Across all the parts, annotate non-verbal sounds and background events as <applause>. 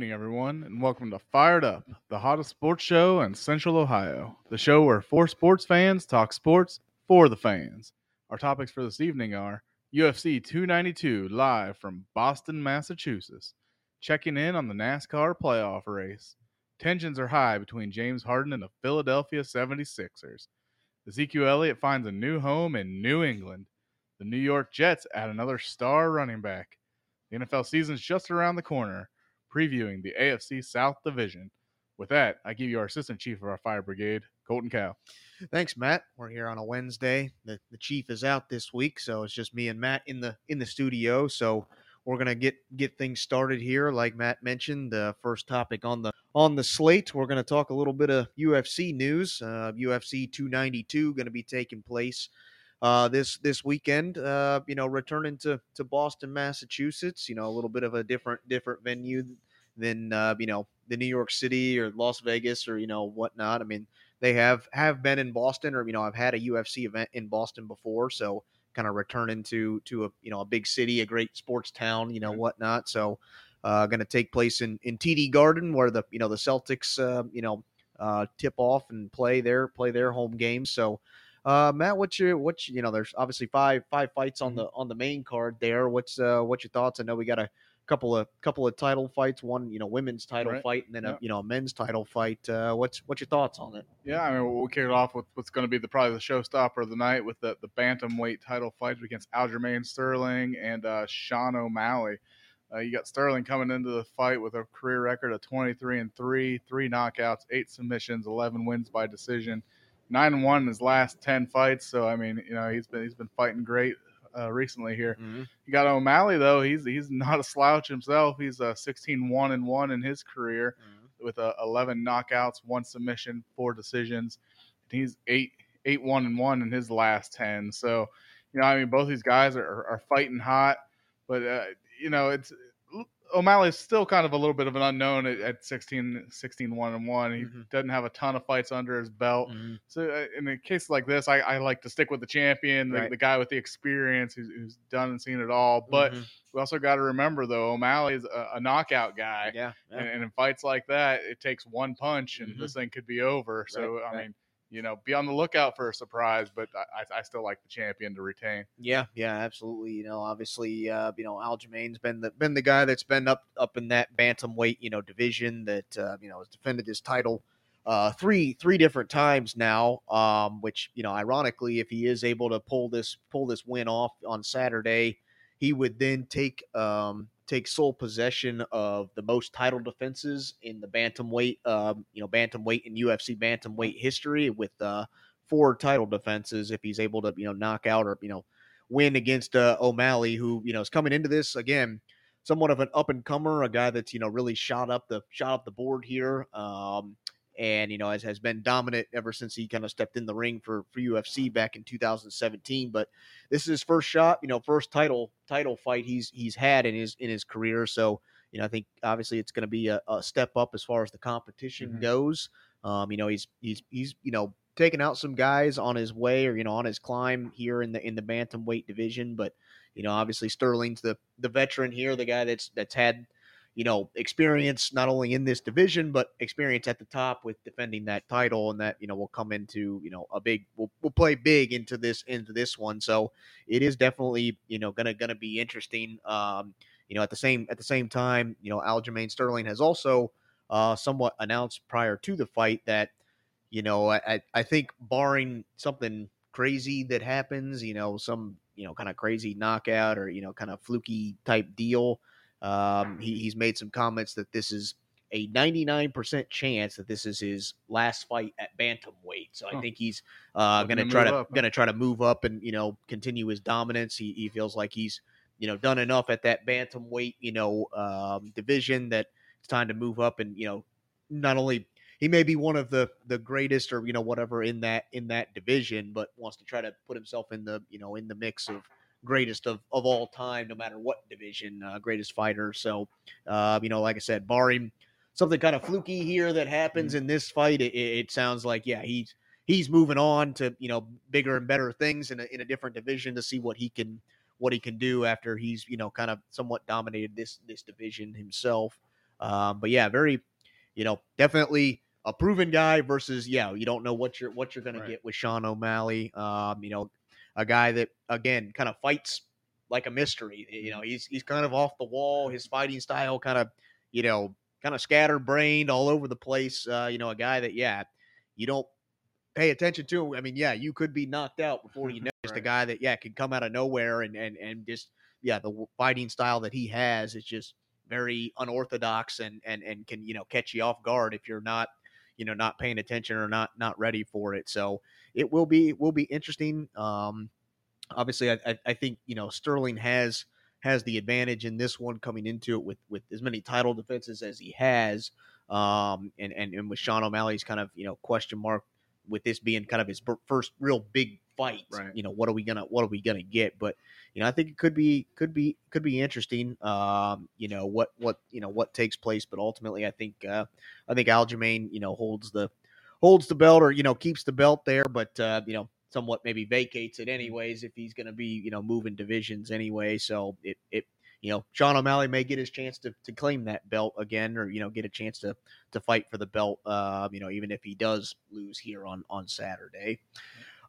evening, everyone, and welcome to Fired Up, the hottest sports show in Central Ohio. The show where four sports fans talk sports for the fans. Our topics for this evening are UFC 292 live from Boston, Massachusetts, checking in on the NASCAR playoff race. Tensions are high between James Harden and the Philadelphia 76ers. Ezekiel Elliott finds a new home in New England. The New York Jets add another star running back. The NFL season's just around the corner, previewing the AFC South Division. With that, I give you our Assistant Chief of our Fire Brigade, Colton Cow. Thanks, Matt. We're here on a Wednesday. The the chief is out this week, so it's just me and Matt in the in the studio. So we're gonna get get things started here. Like Matt mentioned, the first topic on the on the slate, we're gonna talk a little bit of UFC news. Uh, UFC 292 going to be taking place uh, this this weekend. Uh, you know, returning to to Boston, Massachusetts. You know, a little bit of a different different venue than uh, you know the New York City or Las Vegas or you know whatnot. I mean, they have have been in Boston or you know I've had a UFC event in Boston before, so kind of returning to to a you know a big city, a great sports town, you know whatnot. So. Uh, going to take place in, in TD Garden, where the you know the Celtics uh, you know uh, tip off and play their play their home games. So uh, Matt, what's your what's you know? There's obviously five five fights on the on the main card there. What's uh what's your thoughts? I know we got a couple of couple of title fights, one you know women's title Right. fight, and then Yeah. a you know a men's title fight. Uh, what's what's your thoughts on it? Yeah, I mean, we'll kick it off with what's going to be the probably the showstopper of the night with the, the bantamweight title fight against Aljamain Sterling and uh, Sean O'Malley. Uh, you got Sterling coming into the fight with a career record of 23 and three, three knockouts, eight submissions, 11 wins by decision, nine and one in his last 10 fights. So I mean, you know, he's been he's been fighting great uh, recently here. You got O'Malley though; he's he's <laughs> not a slouch himself. He's uh, 16 one and one in his career with uh, 11 knockouts, one submission, four decisions. He's eight eight one and one in his last 10. So, you know, I mean, both these guys are, are, are fighting hot, but uh, you know, it's O'Malley's still kind of a little bit of an unknown at, at 16, 16 one and one. He Mhm. doesn't have a ton of fights under his belt. Mhm. So uh, in a case like this, I, I like to stick with the champion, the, Right. the guy with the experience who's, who's done and seen it all. But Mhm. we also got to remember though, O'Malley is a, a knockout guy, yeah, yeah. and, and in fights like that, it takes one punch and Mhm. this thing could be over. So Right, I right. mean, you know, be on the lookout for a surprise. But I, I- still like the champion to retain. Yeah, yeah, absolutely. You know, obviously, uh, you know, Aljamain's been the been the guy that's been up up in that bantamweight, you know, division that uh, you know has defended his title uh, three three different times now. Um, which you know, ironically, if he is able to pull this pull this win off on Saturday, he would then take um, take sole possession of the most title defenses in the bantamweight, um, you know, bantamweight in UFC bantamweight history with uh, four title defenses if he's able to you know knock out or you know win against uh, O'Malley, who you know is coming into this again somewhat of an up and comer, a guy that's you know really shot up the shot up the board here, um, and you know has, has been dominant ever since he kind of stepped in the ring for for UFC back in 2017. But this is his first shot, you know, first title title fight he's he's had in his in his career. So you know, I think obviously it's going to be a, a step up as far as the competition Mhm. goes. Um, you know, he's he's he's you know taking out some guys on his way or you know on his climb here in the in the bantamweight division, but you know obviously Sterling's the the veteran here, the guy that's that's had you know experience not only in this division but experience at the top with defending that title, and that you know will come into you know a big we'll, we'll play big into this into this one. So it is definitely you know gonna gonna be interesting. Um, you know at the same at the same time, you know Aljamain Sterling has also uh, somewhat announced prior to the fight that you know, I, I- I think barring something crazy that happens, you know, some, you know, kind of crazy knockout or, you know, kind of fluky type deal, um, he, he's made some comments that this is a 99% chance that this is his last fight at bantamweight. So I Huh. think he's uh, going to to try to going to try to move up and, you know, continue his dominance. He, he feels like he's, you know, done enough at that bantamweight, you know, um, division that it's time to move up and, you know, not only he may be one of the the greatest or you know whatever in that in that division but wants to try to put himself in the you know in the mix of greatest of, of all time no matter what division uh, greatest fighter so uh, you know like i said barring something kind of fluky here that happens in this fight it, it sounds like yeah he's he's moving on to you know bigger and better things in a, in a different division to see what he can what he can do after he's you know kind of somewhat dominated this this division himself Um, but yeah, very, you know, definitely a proven guy versus yeah, you don't know what you're what you're gonna Right. get with Sean O'Malley. Um, you know, a guy that again kind of fights like a mystery. You know, he's he's kind of off the wall. His fighting style kind of, you know, kind of scatterbrained all over the place. Uh, you know, a guy that yeah, you don't pay attention to. Him. I mean, yeah, you could be knocked out before you know. Just a guy that yeah can come out of nowhere and and and just yeah the fighting style that he has is just very unorthodox and and and can you know catch you off guard if you're not you know not paying attention or not not ready for it. So it will be will be interesting. Um, obviously, I, I, think you know Sterling has has the advantage in this one coming into it with with as many title defenses as he has, um, and and and with Sean O'Malley's kind of you know question mark with this being kind of his first real big fight. Right. You know what are we gonna what are we gonna get? But you know I think it could be could be could be interesting. Um, you know what what you know what takes place, but ultimately I think uh, I think Aljamain you know holds the holds the belt or you know keeps the belt there, but uh, you know somewhat maybe vacates it anyways if he's going to be you know moving divisions anyway. So it it you know Sean O'Malley may get his chance to, to claim that belt again, or you know get a chance to to fight for the belt. Uh, you know even if he does lose here on on Saturday.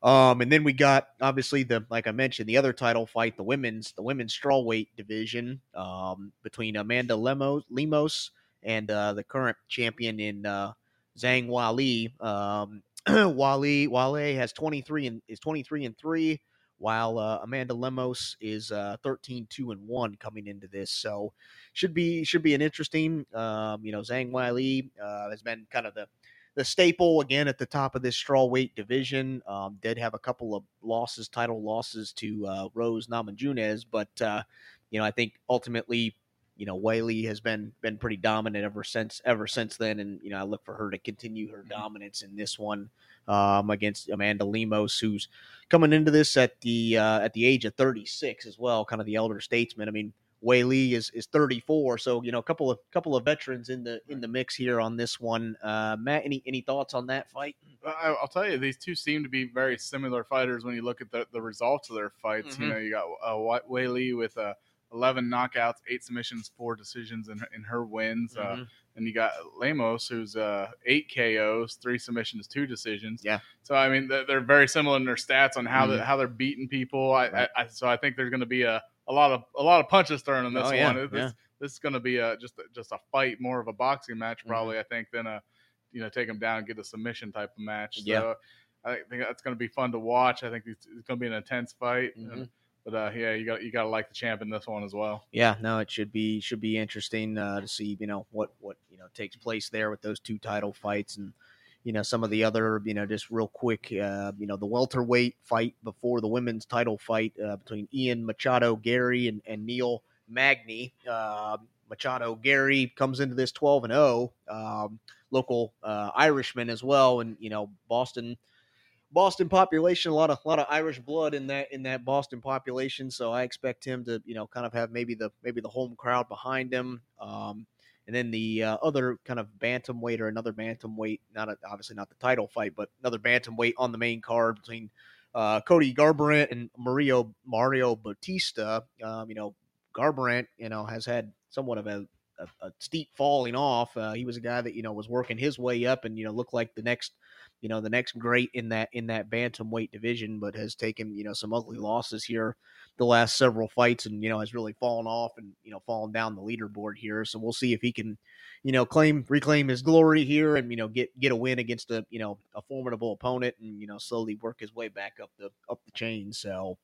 Um, and then we got obviously the like I mentioned the other title fight, the women's the women's strawweight division um, between Amanda Lemos Lemos and uh, the current champion in uh, Zhang Weili. Um, <clears throat> Wali Wale has 23 and is 23 and 3 while uh, Amanda Lemos is uh, 13 2 and 1 coming into this. So should be should be an interesting um, you know Zhang Weili uh, has been kind of the the staple again at the top of this strawweight division. Um, did have a couple of losses, title losses to uh, Rose Namajunas, but uh, you know I think ultimately you know Weili has been been pretty dominant ever since ever since then, and you know I look for her to continue her dominance in this one um, against Amanda Lemos, who's coming into this at the uh, at the age of 36 as well, kind of the elder statesman. I mean. Weili is is 34, so you know a couple of couple of veterans in the in the mix here on this one. Uh, Matt, any any thoughts on that fight? I, I'll tell you, these two seem to be very similar fighters when you look at the, the results of their fights. Mhm. You know, you got uh, Li with uh, 11 knockouts, eight submissions, four decisions in her, in her wins. Uh, Mhm. and you got Lemos, who's uh, eight KOs, three submissions, two decisions. Yeah. So I mean, they're, they're very similar in their stats on how Mhm. they, how they're beating people. I, Right. I, I so I think there's going to be a, a lot of a lot of punches thrown in this Oh, yeah, one. This, yeah. this is going to be a just a- just a fight, more of a boxing match, Mhm. probably. I think than a you know take them down get a submission type of match. Yeah. So I think that's going to be fun to watch. I think it's, it's going to be an intense fight. Mhm. And- but uh, yeah, you got you got to like the champ in this one as well. Yeah, no, it should be should be interesting uh, to see you know what what you know takes place there with those two title fights and you know some of the other you know just real quick uh, you know the welterweight fight before the women's title fight uh, between Ian Machado Garry and, and Neil Magny. Uh, Machado Garry comes into this 12 and 0, um, local uh, Irishman as well, and you know Boston. Boston population, a lot of a lot of Irish blood in that in that Boston population. So I expect him to, you know, kind of have maybe the maybe the home crowd behind him. Um, and then the uh, other kind of bantamweight or another bantamweight, not a, obviously not the title fight, but another bantamweight on the main card between uh, Cody Garbrandt and Mario Mario Bautista. Um, you know, Garbrandt, you know, has had somewhat of a, a, a steep falling off. Uh, he was a guy that you know was working his way up and you know looked like the next you know the next great in that in that bantamweight division, but has taken you know some ugly losses here the last several fights, and you know has really fallen off and you know fallen down the leaderboard here. So we'll see if he can you know claim reclaim his glory here and you know get get a win against a you know a formidable opponent and you know slowly work his way back up the up the chain. So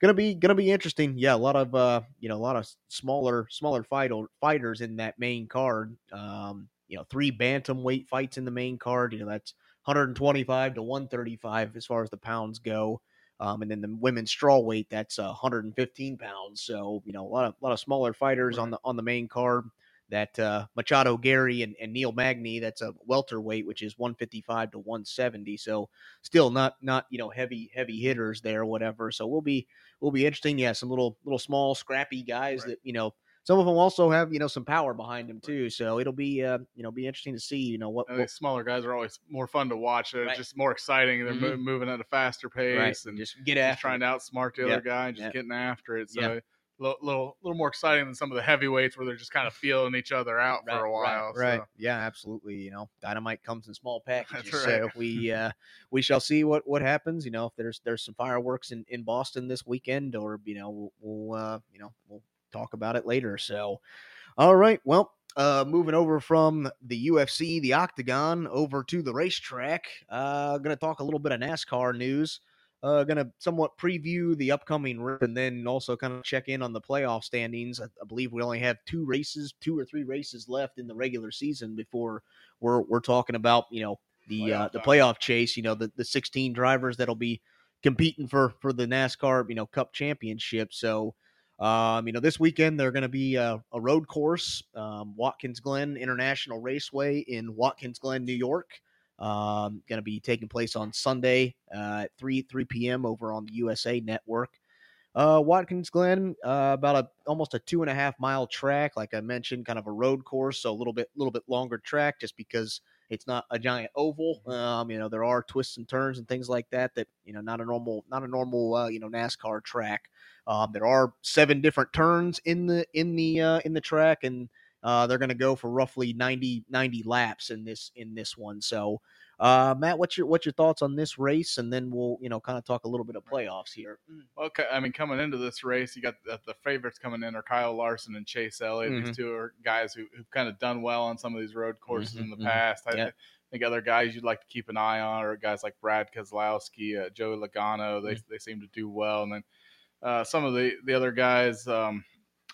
gonna be gonna be interesting. Yeah, a lot of uh you know a lot of smaller smaller fight fighters in that main card. Um, you know, three bantamweight fights in the main card. You know that's 125 to 135 as far as the pounds go. Um, and then the women's straw weight that's uh, 115 pounds. So you know a lot of lot of smaller fighters on the on the main card. That uh, Machado Garry and, and Neil Magny, that's a welterweight, which is 155 to 170. So still not not you know heavy heavy hitters there, whatever. So we'll be we'll be interesting. Yeah, some little little small scrappy guys Right. that you know. Some of them also have you know some power behind them too. So it'll be uh, you know be interesting to see you know what, what smaller guys are always more fun to watch. They're Right. just more exciting. They're Mhm. moving at a faster pace right and just get just after trying to outsmart the Yeah. other guy and just Yeah. getting after it. So Yeah. little, little, little more exciting than some of the heavyweights where they're just kind of feeling each other out Right, for a while. Right, right. so. Yeah, absolutely. You know, dynamite comes in small <laughs> packages. right. So we uh <laughs> we shall see what what happens. You know, if there's there's some fireworks in in Boston this weekend, or you know, we'll, we'll uh you know we'll talk about it later. So, all right. Well, uh, moving over from the UFC, the Octagon, over to the racetrack. Uh, gonna talk a little bit of NASCAR news. Uh, gonna somewhat preview the upcoming race and then also kind of check in on the playoff standings. I, I believe we only have two races, two or three races left in the regular season before we're we're talking about you know the uh, the playoff chase. You know the the 16 drivers that'll be competing for for the NASCAR you know Cup Championship. So. Um, you know, this weekend they're going to be a, a road course, um, Watkins Glen International Raceway in Watkins Glen, New York. Um, going to be taking place on Sunday uh, at 3 3 p.m. over on the USA Network. Uh, Watkins Glen, uh, about a almost a two and a half mile track, like I mentioned, kind of a road course, so a little bit little bit longer track, just because it's not a giant oval. Um, you know, there are twists and turns and things like that that you know not a normal not a normal uh, you know NASCAR track. Um, there are seven different turns in the in the uh, in the track, and uh, they're going to go for roughly 90, 90 laps in this in this one. So, uh, Matt, what's your what's your thoughts on this race? And then we'll you know kind of talk a little bit of playoffs here. Okay, I mean, coming into this race, you got the, the favorites coming in are Kyle Larson and Chase Elliott. Mhm. These two are guys who, who've kind of done well on some of these road courses in the Mhm, mhm. past. I Yeah. think other guys you'd like to keep an eye on are guys like Brad Keselowski, uh, Joey Logano. They, Mm. they seem to do well. And then uh, some of the, the other guys, um,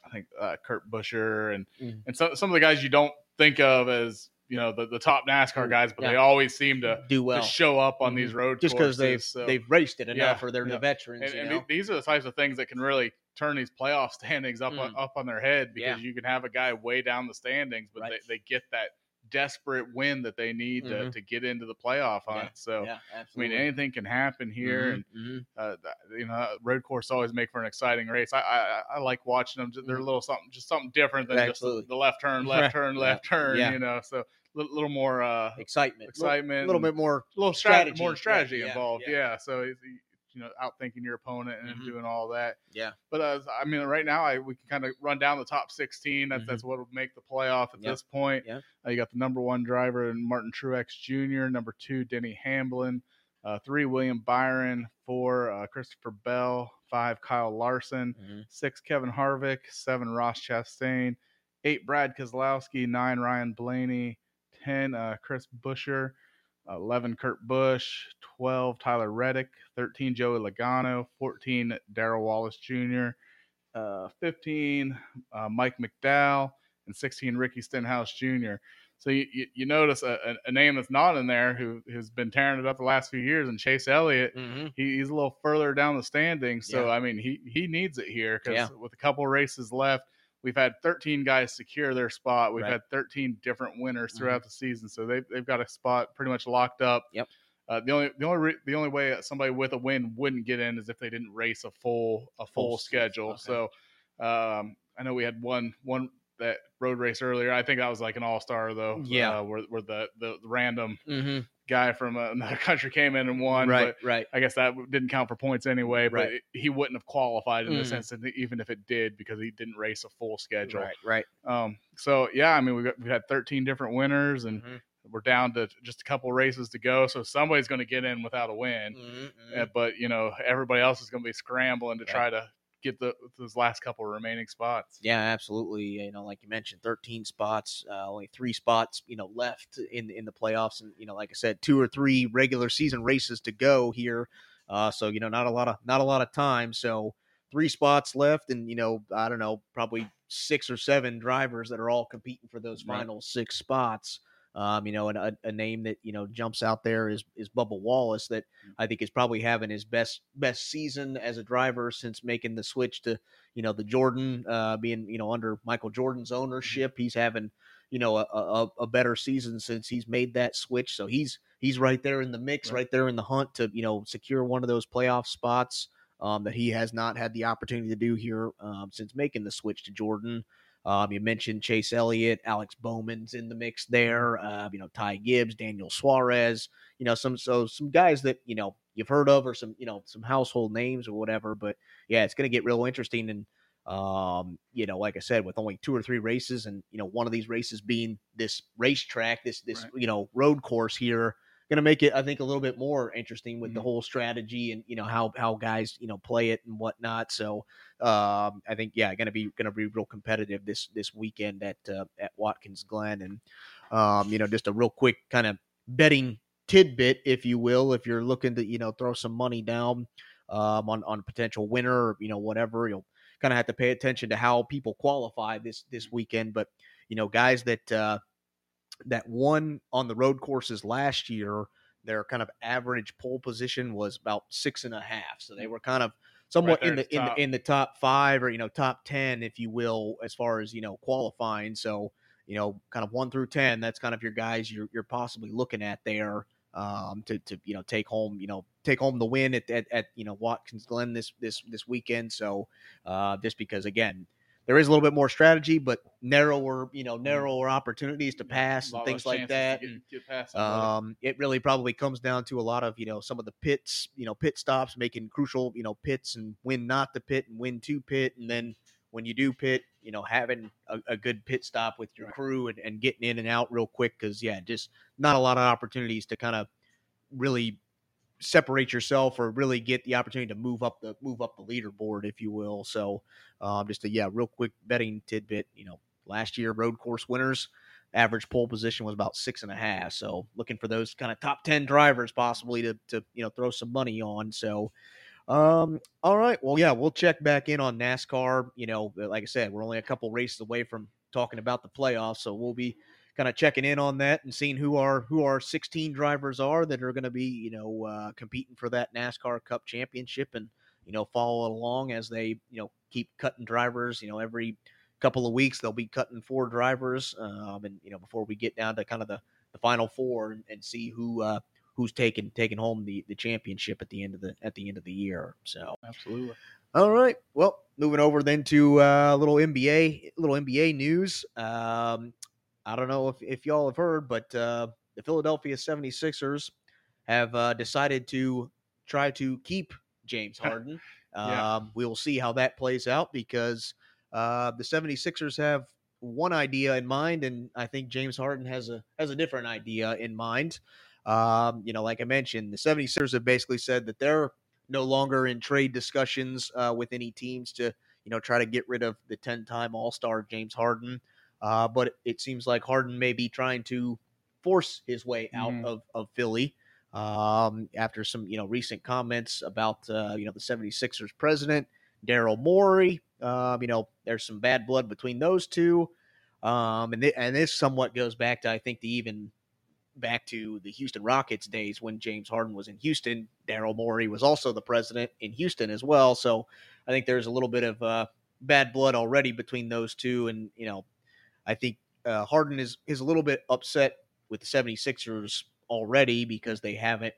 I think uh, Kurt Busher and, Mhm. and some, some of the guys you don't think of as, you know, the, the top NASCAR Mm, guys, but they always seem to, Do to well show up on Mhm. these road just because they've so- they've raced it enough, Yeah, or they're yeah. the veterans. and, you and th- these are the types of things that can really turn these playoff <laughs> standings up on, Mm. up on their head because Yeah. you can have a guy way down the standings, but Right. they, they get that desperate win that they need to, Mhm. to get into the playoff hunt. Yeah, So yeah, I mean, anything can happen here, Mhm, and mhm. uh, you know, road course always make for an exciting race. I I, I like watching them. They're a little something, just something different than Mm-hmm. Absolutely. just the, left turn, left turn, Yeah. left turn. Yeah. You know, so a little, more uh, excitement, excitement, a little, bit more. a little strategy, more strategy yeah, involved. yeah. Yeah. So you know, outthinking your opponent and Mhm. doing all that. Yeah. But uh, I mean, right now, I we can kind of run down the top 16. That's Mhm. that's what will make the playoff at Yep. this point. Yeah. Uh, you got the number one driver in Martin Truex Jr., number two Denny Hamlin, uh, three William Byron, four uh, Christopher Bell, five Kyle Larson, Mhm. six Kevin Harvick, seven Ross Chastain, eight Brad Keselowski, nine Ryan Blaney, ten uh, Chris Buescher, eleven Kurt Busch, twelve Tyler Reddick, thirteen Joey Logano, fourteen Darrell Wallace Jr., uh, fifteen uh, Mike McDowell, and sixteen Ricky Stenhouse Jr. So you, you, you notice a, a, name that's not in there who who's been tearing it up the last few years, and Chase Elliott Mhm. he, he's a little further down the standings. So Yeah. I mean, he he needs it here because Yeah. with a couple races left, we've had 13 guys secure their spot. We've Right. had 13 different winners Mhm. throughout the season, so they've they've got a spot pretty much locked up. Yep. Uh, the only the only re- the only way somebody with a win wouldn't get in is if they didn't race a full a full Full schedule. okay. So um, I know we had one one that road race earlier. I think that was like an all star though. Yeah. uh, where where the, the random Mhm. Guy from <laughs> another country came in and won. Right, But right. I guess that didn't count for points anyway. But Right. he wouldn't have qualified in this Mhm. instance, even if it did, because he didn't race a full schedule. Right, right. Um, so yeah, I mean, we got we had 13 different winners, and Mhm. we're down to just a couple races to go. So somebody's going to get in without a win. Mhm, Uh, but you know, everybody else is going to be scrambling to Yeah. try to get the those last couple remaining spots. Yeah, absolutely. You know, like you mentioned, 13 spots, uh, only three spots, you know, left in in the playoffs, and you know, like I said, two or three regular season races to go here. Uh, so you know, not a lot of not a lot of time. So three spots left, and you know, I don't know, probably six or seven drivers that are all competing for those Right. final six spots. Um, you know, and a, a name that you know jumps out there is is Bubba Wallace that I think is probably having his best best season as a driver since making the switch to you know the Jordan uh, being you know under Michael Jordan's ownership. He's having you know a, a, a better season since he's made that switch. So he's he's right there in the mix, Right. right there in the hunt to you know secure one of those playoff spots um, that he has not had the opportunity to do here um, since making the switch to Jordan. Um, you mentioned Chase Elliott, Alex Bowman's in the mix there. Uh, you know Ty Gibbs, Daniel Suarez. You know some so some guys that you know you've heard of or some you know some household names or whatever. But yeah, it's going to get real interesting and. Um, you know, like I said, with only two or three races, and you know, one of these races being this racetrack, this this Right. you know road course here, going to make it, I think, a little bit more interesting with the Mhm. whole strategy and you know how how guys you know play it and whatnot. So um, I think yeah, going to be going to be real competitive this this weekend at uh, at Watkins Glen, and um, you know, just a real quick kind of betting tidbit, if you will, if you're looking to you know throw some money down um, on on a potential winner or you know whatever, you'll kind of have to pay attention to how people qualify this this weekend. But you know, guys that uh, that won on the road courses last year, their kind of average pole position was about six and a half. So they were kind of somewhat there in the in top. the in the top five or you know top ten, if you will, as far as you know qualifying. So you know, kind of one through ten, that's kind of your guys you're you're possibly looking at there um, to to you know take home you know take home the win at, at, at you know Watkins Glen this this this weekend. So uh, just because again there is a little bit more strategy, but narrower you know narrower opportunities to pass and things like that. Get, and, get past um, it really probably comes down to a lot of you know some of the pits, you know, pit stops, making crucial you know pits and when not to pit and when to pit, and then when you do pit, you know, having a, a good pit stop with your Right. crew and, and getting in and out real quick because yeah, just not a lot of opportunities to kind of really separate yourself or really get the opportunity to move up the move up the leaderboard, if you will. So, um, just a yeah, real quick betting tidbit. You know, last year road course winners average pole position was about six and a half. So, looking for those kind of top ten drivers possibly to to you know throw some money on. So. Um. All right. Well, yeah, we'll check back in on NASCAR. You know, like I said, we're only a couple races away from talking about the playoffs, so we'll be kind of checking in on that and seeing who our who our 16 drivers are that are going to be you know uh, competing for that NASCAR Cup championship and you know follow along as they you know keep cutting drivers you know every couple of weeks they'll be cutting four drivers um, and you know before we get down to kind of the, the final four and, and see who uh, who's taking taking home the the championship at the end of the at the end of the year so Absolutely. all right. Well, moving over then to uh, a little NBA, little NBA news. Um, I don't know if, if y'all have heard, but uh, the Philadelphia 76ers have uh, decided to try to keep James <laughs> Harden. Yeah. um, we will see how that plays out because uh, the 76ers have one idea in mind, and I think James Harden has a has a different idea in mind. Um, you know, like I mentioned, the 76ers have basically said that they're no longer in trade discussions uh, with any teams to you know try to get rid of the 10-time all-star james harden uh, but it, seems like harden may be trying to force his way out Mhm. of, of philly um, after some you know recent comments about uh, you know the 76ers president daryl morey um, you know there's some bad blood between those two um, and, th- and this somewhat goes back to i think the even back to the Houston Rockets days when James Harden was in Houston. Daryl Morey was also the president in Houston as well. So I think there's a little bit of uh, bad blood already between those two. And, you know, I think uh, Harden is, is a little bit upset with the 76ers already because they haven't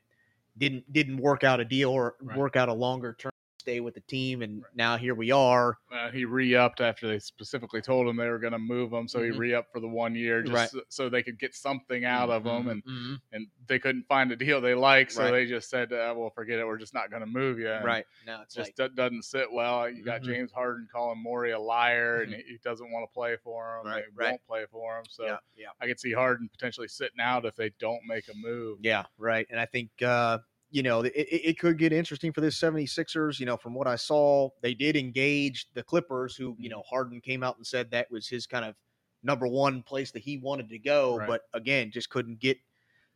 didn't didn't work out a deal or Right. work out a longer term stay with the team and now here we are Uh, he re-upped after they specifically told him they were going to move him, so Mhm. he re-upped for the one year just Right. so, so they could get something out of him, and Mhm. and they couldn't find a deal they like, so Right. they just said, uh, "Well, forget it, we're just not going to move you." And right now it Just like do- doesn't sit well. You got Mhm. James Harden calling Morey a liar, and he, he doesn't want to play for him. Right, they right. won't play for him. So yeah yeah I could see Harden potentially sitting out if they don't make a move. Yeah, right. And I think uh, you know, it, it could get interesting for this 76ers. You know, from what I saw, they did engage the Clippers, who, you mm-hmm. know, Harden came out and said that was his kind of number one place that he wanted to go. Right. But again, just couldn't get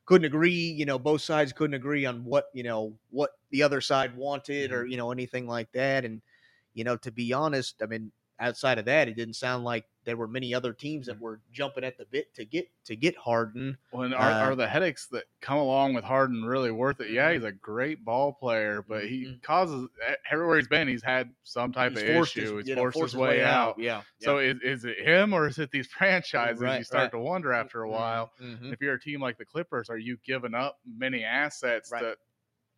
couldn't agree, you know, both sides couldn't agree on what, you know, what the other side wanted or, mm-hmm. you know, anything like that. And, you know, to be honest, I mean, outside of that, it didn't sound like there were many other teams that were jumping at the bit to get to get Harden. Well, and are, Uh, are the headaches that come along with Harden really worth it? Yeah, he's a great ball player, but he Mhm. causes everywhere he's been, he's had some type He's of forced issue. his- he's you know, forced, forced his way, out. Yeah. So is, is it him or is it these <laughs> franchises? Right, you start right. to wonder after a while. Mhm. If you're a team like the Clippers, are you giving up many assets Right. to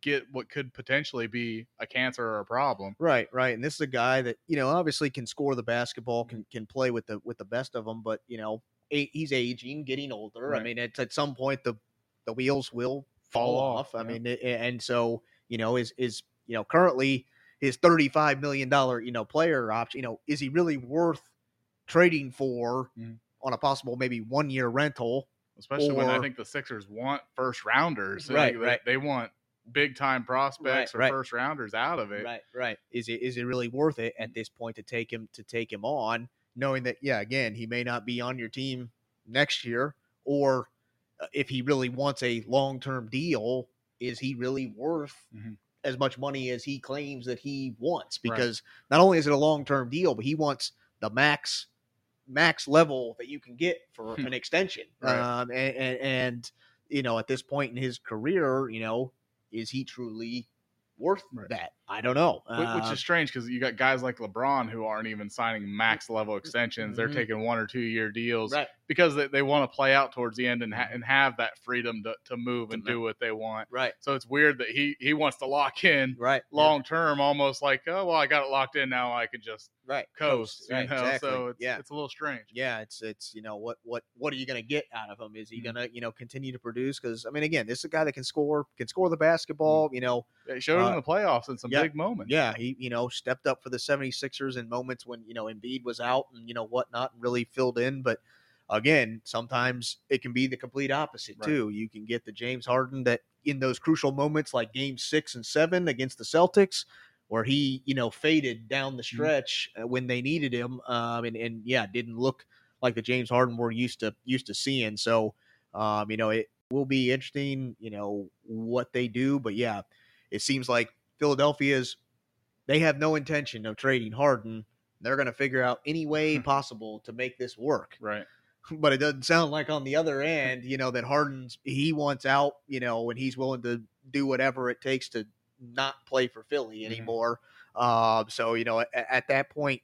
get what could potentially be a cancer or a problem? Right, right. And this is a guy that you know obviously can score the basketball, can can play with the with the best of them, but you know he's aging, getting older. I mean, it's at some point the the wheels will fall, Fall off. off, I yeah. mean, it, and so you know is is you know currently his thirty-five million dollar you know player option. You know, is he really worth trading for Mhm. on a possible maybe one-year rental? Especially when I think the Sixers want first rounders. Right, they- right. They want big time prospects or right. first rounders out of it. Right, right. Is it is it really worth it at this point to take him to take him on, knowing that yeah, again, he may not be on your team next year, or uh, if he really wants a long term deal, is he really worth Mhm. as much money as he claims that he wants? Right. Because not only is it a long term deal, but he wants the max max level that you can get for Hmm. an extension. Right. Um, and, and and you know, at this point in his career, you know, is he truly worth Right. that? I don't know. Wh- Which Uh, is strange because you got guys like LeBron who aren't even signing max level extensions. They're Mhm. taking one or two year deals right, because they, they want to play out towards the end and, ha- and have that freedom to, to move and do what they want. right, So it's weird that he, he wants to lock in right, long term, almost like, oh, well, I got it locked in now. I can just right, coast. you right, know? exactly. So it's, yeah, it's a little strange. yeah. It's it's you know what what what are you going to get out of him? Is he Mhm. going to you know continue to produce? Because I mean, again, this is a guy that can score, can score the basketball. You know, Yeah, He showed Uh, in the playoffs and some yeah, big moments. yeah, he you know stepped up for the 76ers in moments when you know Embiid was out and you know whatnot, and really filled in. But again, sometimes it can be the complete opposite Right. too. You can get the James Harden that in those crucial moments, like Game Six and Seven against the Celtics, where he you know faded down the stretch uh, when they needed him, um, and and yeah, didn't look like the James Harden we're used to used to seeing. So, um, you know, it will be interesting, you know, what they do. But yeah, it seems like Philadelphia's they have no intention of trading Harden. They're going to figure out any way possible to make this work. Right. <laughs> But it doesn't sound like on the other end, you know, that Harden's he wants out, you know, and he's willing to do whatever it takes to not play for Philly Mhm. anymore. Um, so you know, at, at that point,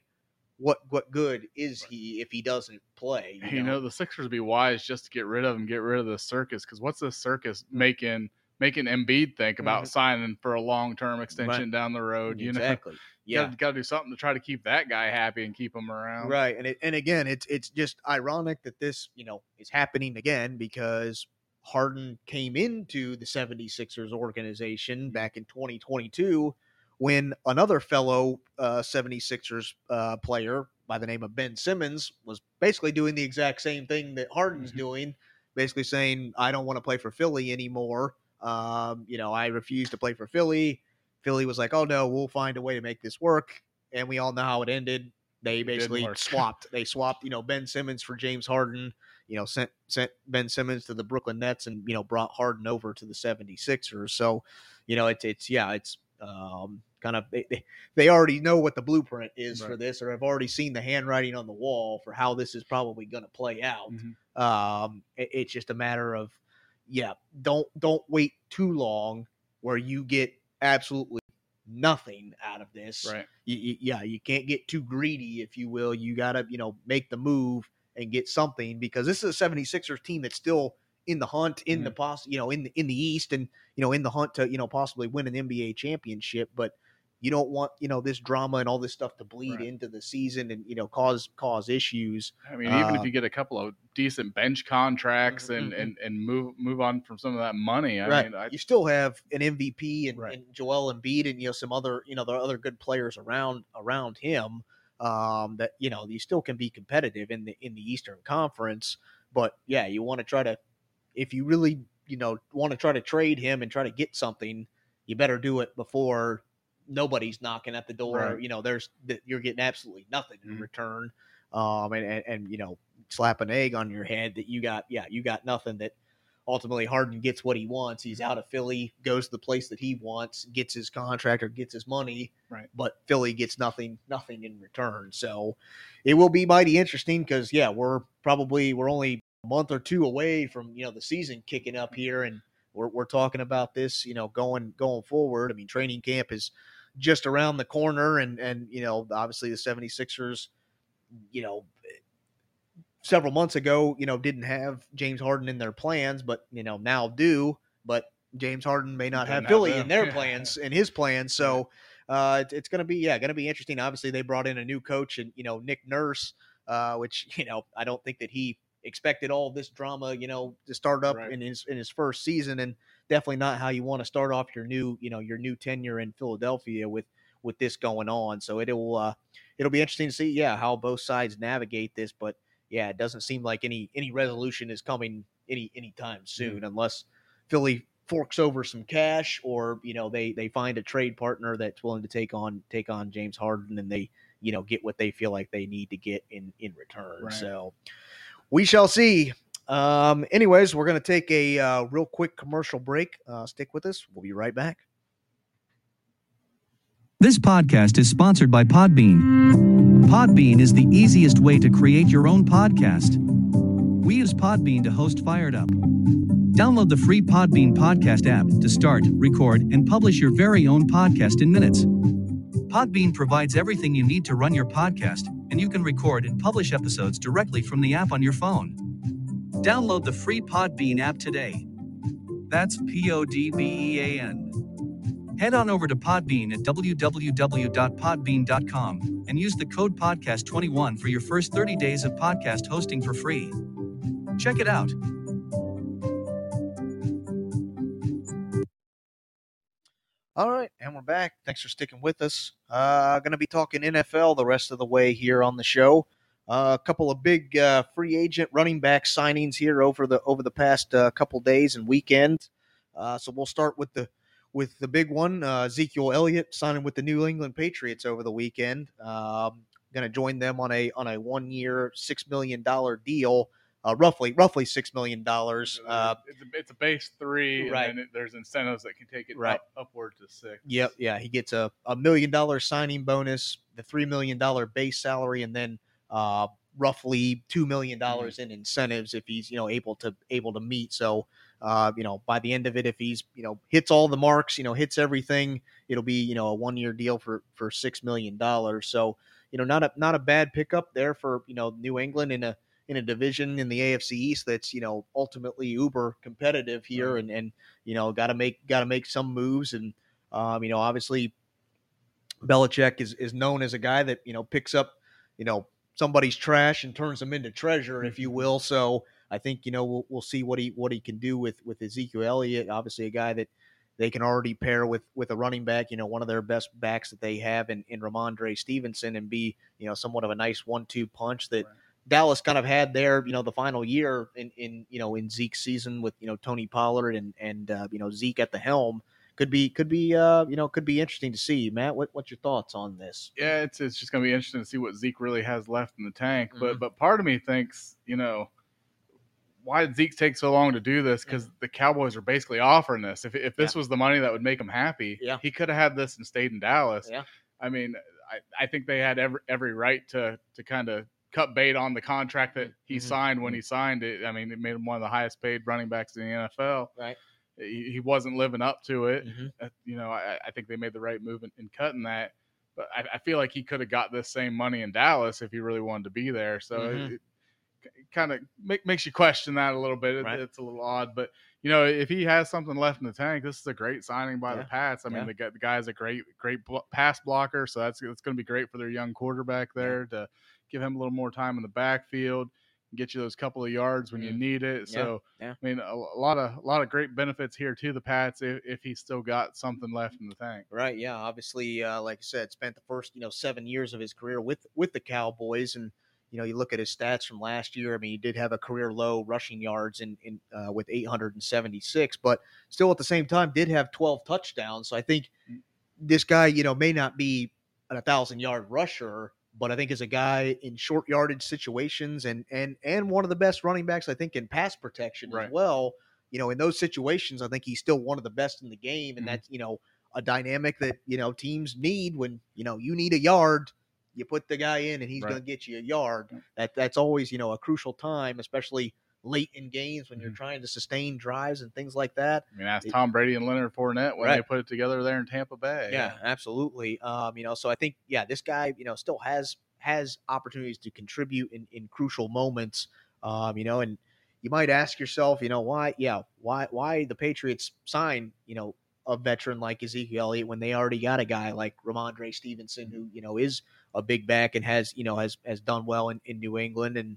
what what good is Right. he if he doesn't play? You know, the Sixers would be wise just to get rid of him, get rid of the circus. Because what's the circus making making Embiid think about Mhm. signing for a long term extension down the road? You know, exactly. <laughs> Yeah. got to do something to try to keep that guy happy and keep him around. Right. And it, and again, it's it's just ironic that this, you know, is happening again because Harden came into the 76ers organization back in 2022 when another fellow uh, 76ers uh, player by the name of Ben Simmons was basically doing the exact same thing that Harden's Mhm. doing, basically saying, I don't want to play for Philly anymore. Um, you know, I refused to play for Philly. Philly was like, oh no, we'll find a way to make this work. And we all know how it ended. They basically <laughs> swapped. They swapped, you know, Ben Simmons for James Harden, you know, sent sent Ben Simmons to the Brooklyn Nets and, you know, brought Harden over to the 76ers. So, you know, it's it's yeah, it's um kind of they, they, already know what the blueprint is for this or have already seen the handwriting on the wall for how this is probably going to play out. Mhm. Um it- it's just a matter of yeah, don't don't wait too long where you get absolutely nothing out of this Right. you, you, yeah, you can't get too greedy, if you will. You got to, you know, make the move and get something because this is a 76ers team that's still in the hunt, in the mm-hmm. poss, you know, in the in the East, and you know, in the hunt to, you know, possibly win an NBA championship. But you don't want, you know, this drama and all this stuff to bleed Right. into the season and you know cause cause issues. I mean, even Uh, if you get a couple of decent bench contracts and, Mhm. and, and move move on from some of that money, I right. mean, I, you still have an MVP and, Right. and Joel Embiid and you know some other you know the other good players around around him um, that you know you still can be competitive in the in the Eastern Conference. But yeah, you want to try to if you really you know want to try to trade him and try to get something, you better do it before nobody's knocking at the door. Right. You know, there's you're getting absolutely nothing in Mhm. return. Um, and, and and you know slap an egg on your head that you got yeah you got nothing that ultimately Harden gets what he wants. He's out of Philly, goes to the place that he wants, gets his contract or gets his money. Right. But Philly gets nothing, nothing in return. So it will be mighty interesting because yeah, we're probably we're only a month or two away from you know the season kicking up here, and we're we're talking about this you know going going forward. I mean, training camp is just around the corner, and and you know obviously the 76ers, you know several months ago, you know, didn't have James Harden in their plans, but you know now do. But James Harden may not have Philly them. in their Yeah. <laughs> plans in his plans. So uh, it- it's going to be yeah, going to be interesting. Obviously, they brought in a new coach and you know Nick Nurse, uh, which <laughs> you know I don't think that he expected all this drama, you know, to start up Right. in his in his first season, and definitely not how you want to start off your new you know your new tenure in Philadelphia with with this going on. So it'll uh, it'll be interesting to see, yeah, how both sides navigate this. But yeah, it doesn't seem like any any resolution is coming any anytime soon, mm. unless Philly forks over some cash or you know they they find a trade partner that's willing to take on take on James Harden and they you know get what they feel like they need to get in in return. Right. So we shall see. Um, anyways, we're going to take a uh, real quick commercial break. Uh, stick with us. We'll be right back. This podcast is sponsored by Podbean. Podbean is the easiest way to create your own podcast. We use Podbean to host Fired Up. Download the free Podbean podcast app to start, record, and publish your very own podcast in minutes. Podbean provides everything you need to run your podcast, and you can record and publish episodes directly from the app on your phone. Download the free Podbean app today. That's P O D B E A N. Head on over to Podbean at www.podbean.com and use the code podcast21 for your first 30 days of podcast hosting for free. Check it out. All right, and we're back. Thanks for sticking with us. Uh, going to be talking NFL the rest of the way here on the show. Uh, a couple of big uh, free agent running back signings here over the over the past uh, couple days and weekend. Uh, so we'll start with the with the big one, uh, Ezekiel Elliott signing with the New England Patriots over the weekend. Um, going to join them on a on a one year, six million dollar deal. Uh, roughly, roughly six million dollars. Uh, it's, a, it's, a, base three, right? And it, there's incentives that can take it right. up, upward to six. Yep, yeah. He gets a, a million dollar signing bonus, the three million dollar base salary, and then uh, roughly two million mm-hmm. dollars mm-hmm. in incentives if he's you know able to able to meet. So uh, you know, by the end of it, if he's you know hits all the marks, you know hits everything, it'll be you know a one year deal for for six million dollars. So you know not a not a bad pickup there for you know New England in a in a division in the AFC East that's you know ultimately uber competitive here, right. and and you know got to make got to make some moves, and um, you know obviously Belichick is is known as a guy that you know picks up you know somebody's trash and turns them into treasure, if you mm-hmm. will. So I think you know we'll, we'll see what he what he can do with with Ezekiel Elliott. Obviously, a guy that they can already pair with with a running back. You know, one of their best backs that they have in in Rhamondre Stevenson, and be you know somewhat of a nice one two punch that. Right. Dallas kind of had there, you know, the final year in, in you know in Zeke's season with you know Tony Pollard and and uh, you know Zeke at the helm could be could be uh, you know could be interesting to see. Matt, what, what's your thoughts on this? Yeah, it's it's just going to be interesting to see what Zeke really has left in the tank. Mm-hmm. But but part of me thinks you know why did Zeke take so long to do this? Because the Cowboys are basically offering this. If, if this yeah. was the money that would make him happy, yeah. he could have had this and stayed in Dallas. Yeah. I mean, I, I think they had every every right to to kind of cut bait on the contract that he mm-hmm. signed when mm-hmm. he signed it. I mean, it made him one of the highest paid running backs in the NFL. Right. He, he wasn't living up to it. Mm-hmm. You know, I, I, think they made the right move in, in cutting that. But I, I, feel like he could have got this same money in Dallas if he really wanted to be there. So mm-hmm. it, kind of make, makes you question that a little bit. It, right. It's a little odd, but you know, if he has something left in the tank, this is a great signing by yeah. the Pats. I mean, yeah. the, the guy's a great, great pass blocker, so that's it's going to be great for their young quarterback there yeah. to give him a little more time in the backfield, get you those couple of yards when mm. you need it. So, yeah I mean, a, a, lot of a lot of great benefits here to the Pats if, if he's still got something left in the tank. Right. Yeah. Obviously, uh, like I said, spent the first you know seven years of his career with with the Cowboys and you know, you look at his stats from last year. I mean, he did have a career low rushing yards in, in uh, with 876, but still at the same time did have 12 touchdowns. So I think mm. this guy, you know, may not be a thousand yard rusher, but I think is a guy in short yardage situations and and and one of the best running backs I think in pass protection right. as well. You know, in those situations, I think he's still one of the best in the game, and mm-hmm. that's you know a dynamic that you know teams need when you know you need a yard you put the guy in and he's right. going to get you a yard. That that's always you know a crucial time, especially late in games when you're mm-hmm. trying to sustain drives and things like that. I mean, ask Tom Brady and Leonard Fournette when right. they put it together there in Tampa Bay. Yeah, yeah, absolutely. Um, you know, so I think yeah, this guy you know still has has opportunities to contribute in in crucial moments. Um, you know, and you might ask yourself, you know, why? Yeah, why? Why the Patriots sign you know a veteran like Ezekiel Elliott when they already got a guy like Rhamondre Stevenson who you know is a big back and has you know has has done well in, in New England and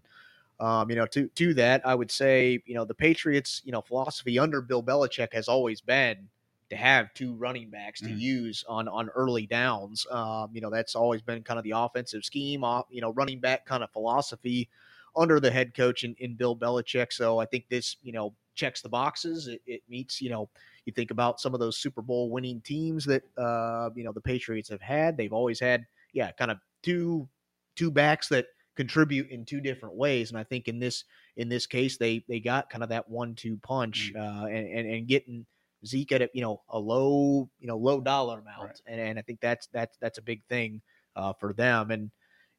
um, you know to to that I would say you know the Patriots you know philosophy under Bill Belichick has always been to have two running backs to Mhm. use on on early downs. Um, you know, that's always been kind of the offensive scheme, off you know, running back kind of philosophy under the head coach in, in Bill Belichick. So I think this, you know, checks the boxes. It, it meets, you know, you think about some of those Super Bowl winning teams that uh, you know the Patriots have had. They've always had, yeah, kind of two two backs that contribute in two different ways. And I think in this in this case, they they got kind of that one two punch uh, and, and and getting Zeke at a you know a low you know low dollar amount, Right. and and I think that's that's that's a big thing uh, for them. And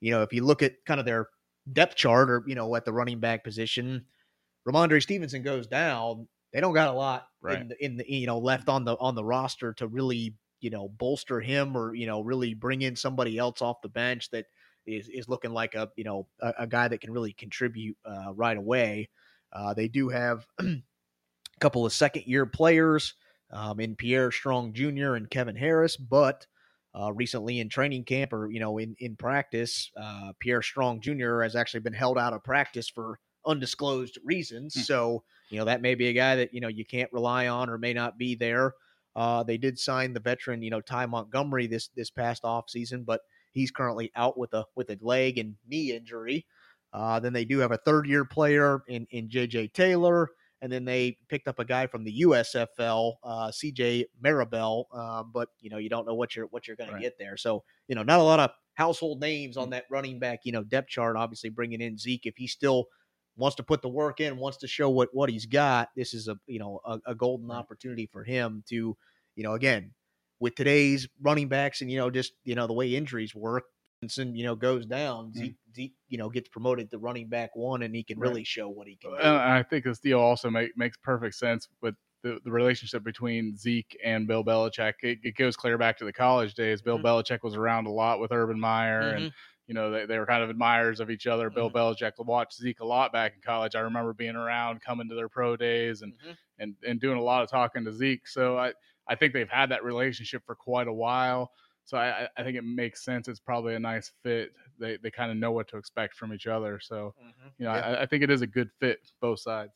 you know if you look at kind of their depth chart or you know at the running back position, Rhamondre Stevenson goes down. They don't got a lot Right. in the, in the you know left on the on the roster to really you know bolster him or you know really bring in somebody else off the bench that is is looking like a you know a, a guy that can really contribute uh, right away. Uh, they do have <clears throat> a couple of second year players um, in Pierre Strong Jr. and Kevin Harris, but uh, recently in training camp or you know in in practice, uh, Pierre Strong Jr. has actually been held out of practice for undisclosed reasons. Hmm. So you know that may be a guy that you know you can't rely on or may not be there. Uh, they did sign the veteran, you know, Ty Montgomery this this past off season, but he's currently out with a with a leg and knee injury. Uh, then they do have a third year player in in JJ Taylor, and then they picked up a guy from the USFL, uh, CJ Marable. Uh, but you know you don't know what you're what you're going Right. to get there. So you know not a lot of household names on that running back you know depth chart. Obviously bringing in Zeke if he still wants to put the work in, wants to show what what he's got. This is a you know a, a golden opportunity for him to you know again with today's running backs and you know just you know the way injuries work. Stevenson, you know, goes down. Mhm. Zeke, Zeke, you know, gets promoted to running back one, and he can Right. really show what he can do. And I think this deal also make, makes perfect sense with the, the relationship between Zeke and Bill Belichick. It, it goes clear back to the college days. Bill Mhm. Belichick was around a lot with Urban Meyer, and Mhm. you know they, they were kind of admirers of each other. Bill Mhm. Belichick watched Zeke a lot back in college. I remember being around, coming to their pro days, and Mhm. and and doing a lot of talking to Zeke. So I I think they've had that relationship for quite a while. So I I- think it makes sense. It's probably a nice fit. They they kind of know what to expect from each other. So you know Yeah. I, I think it is a good fit both sides.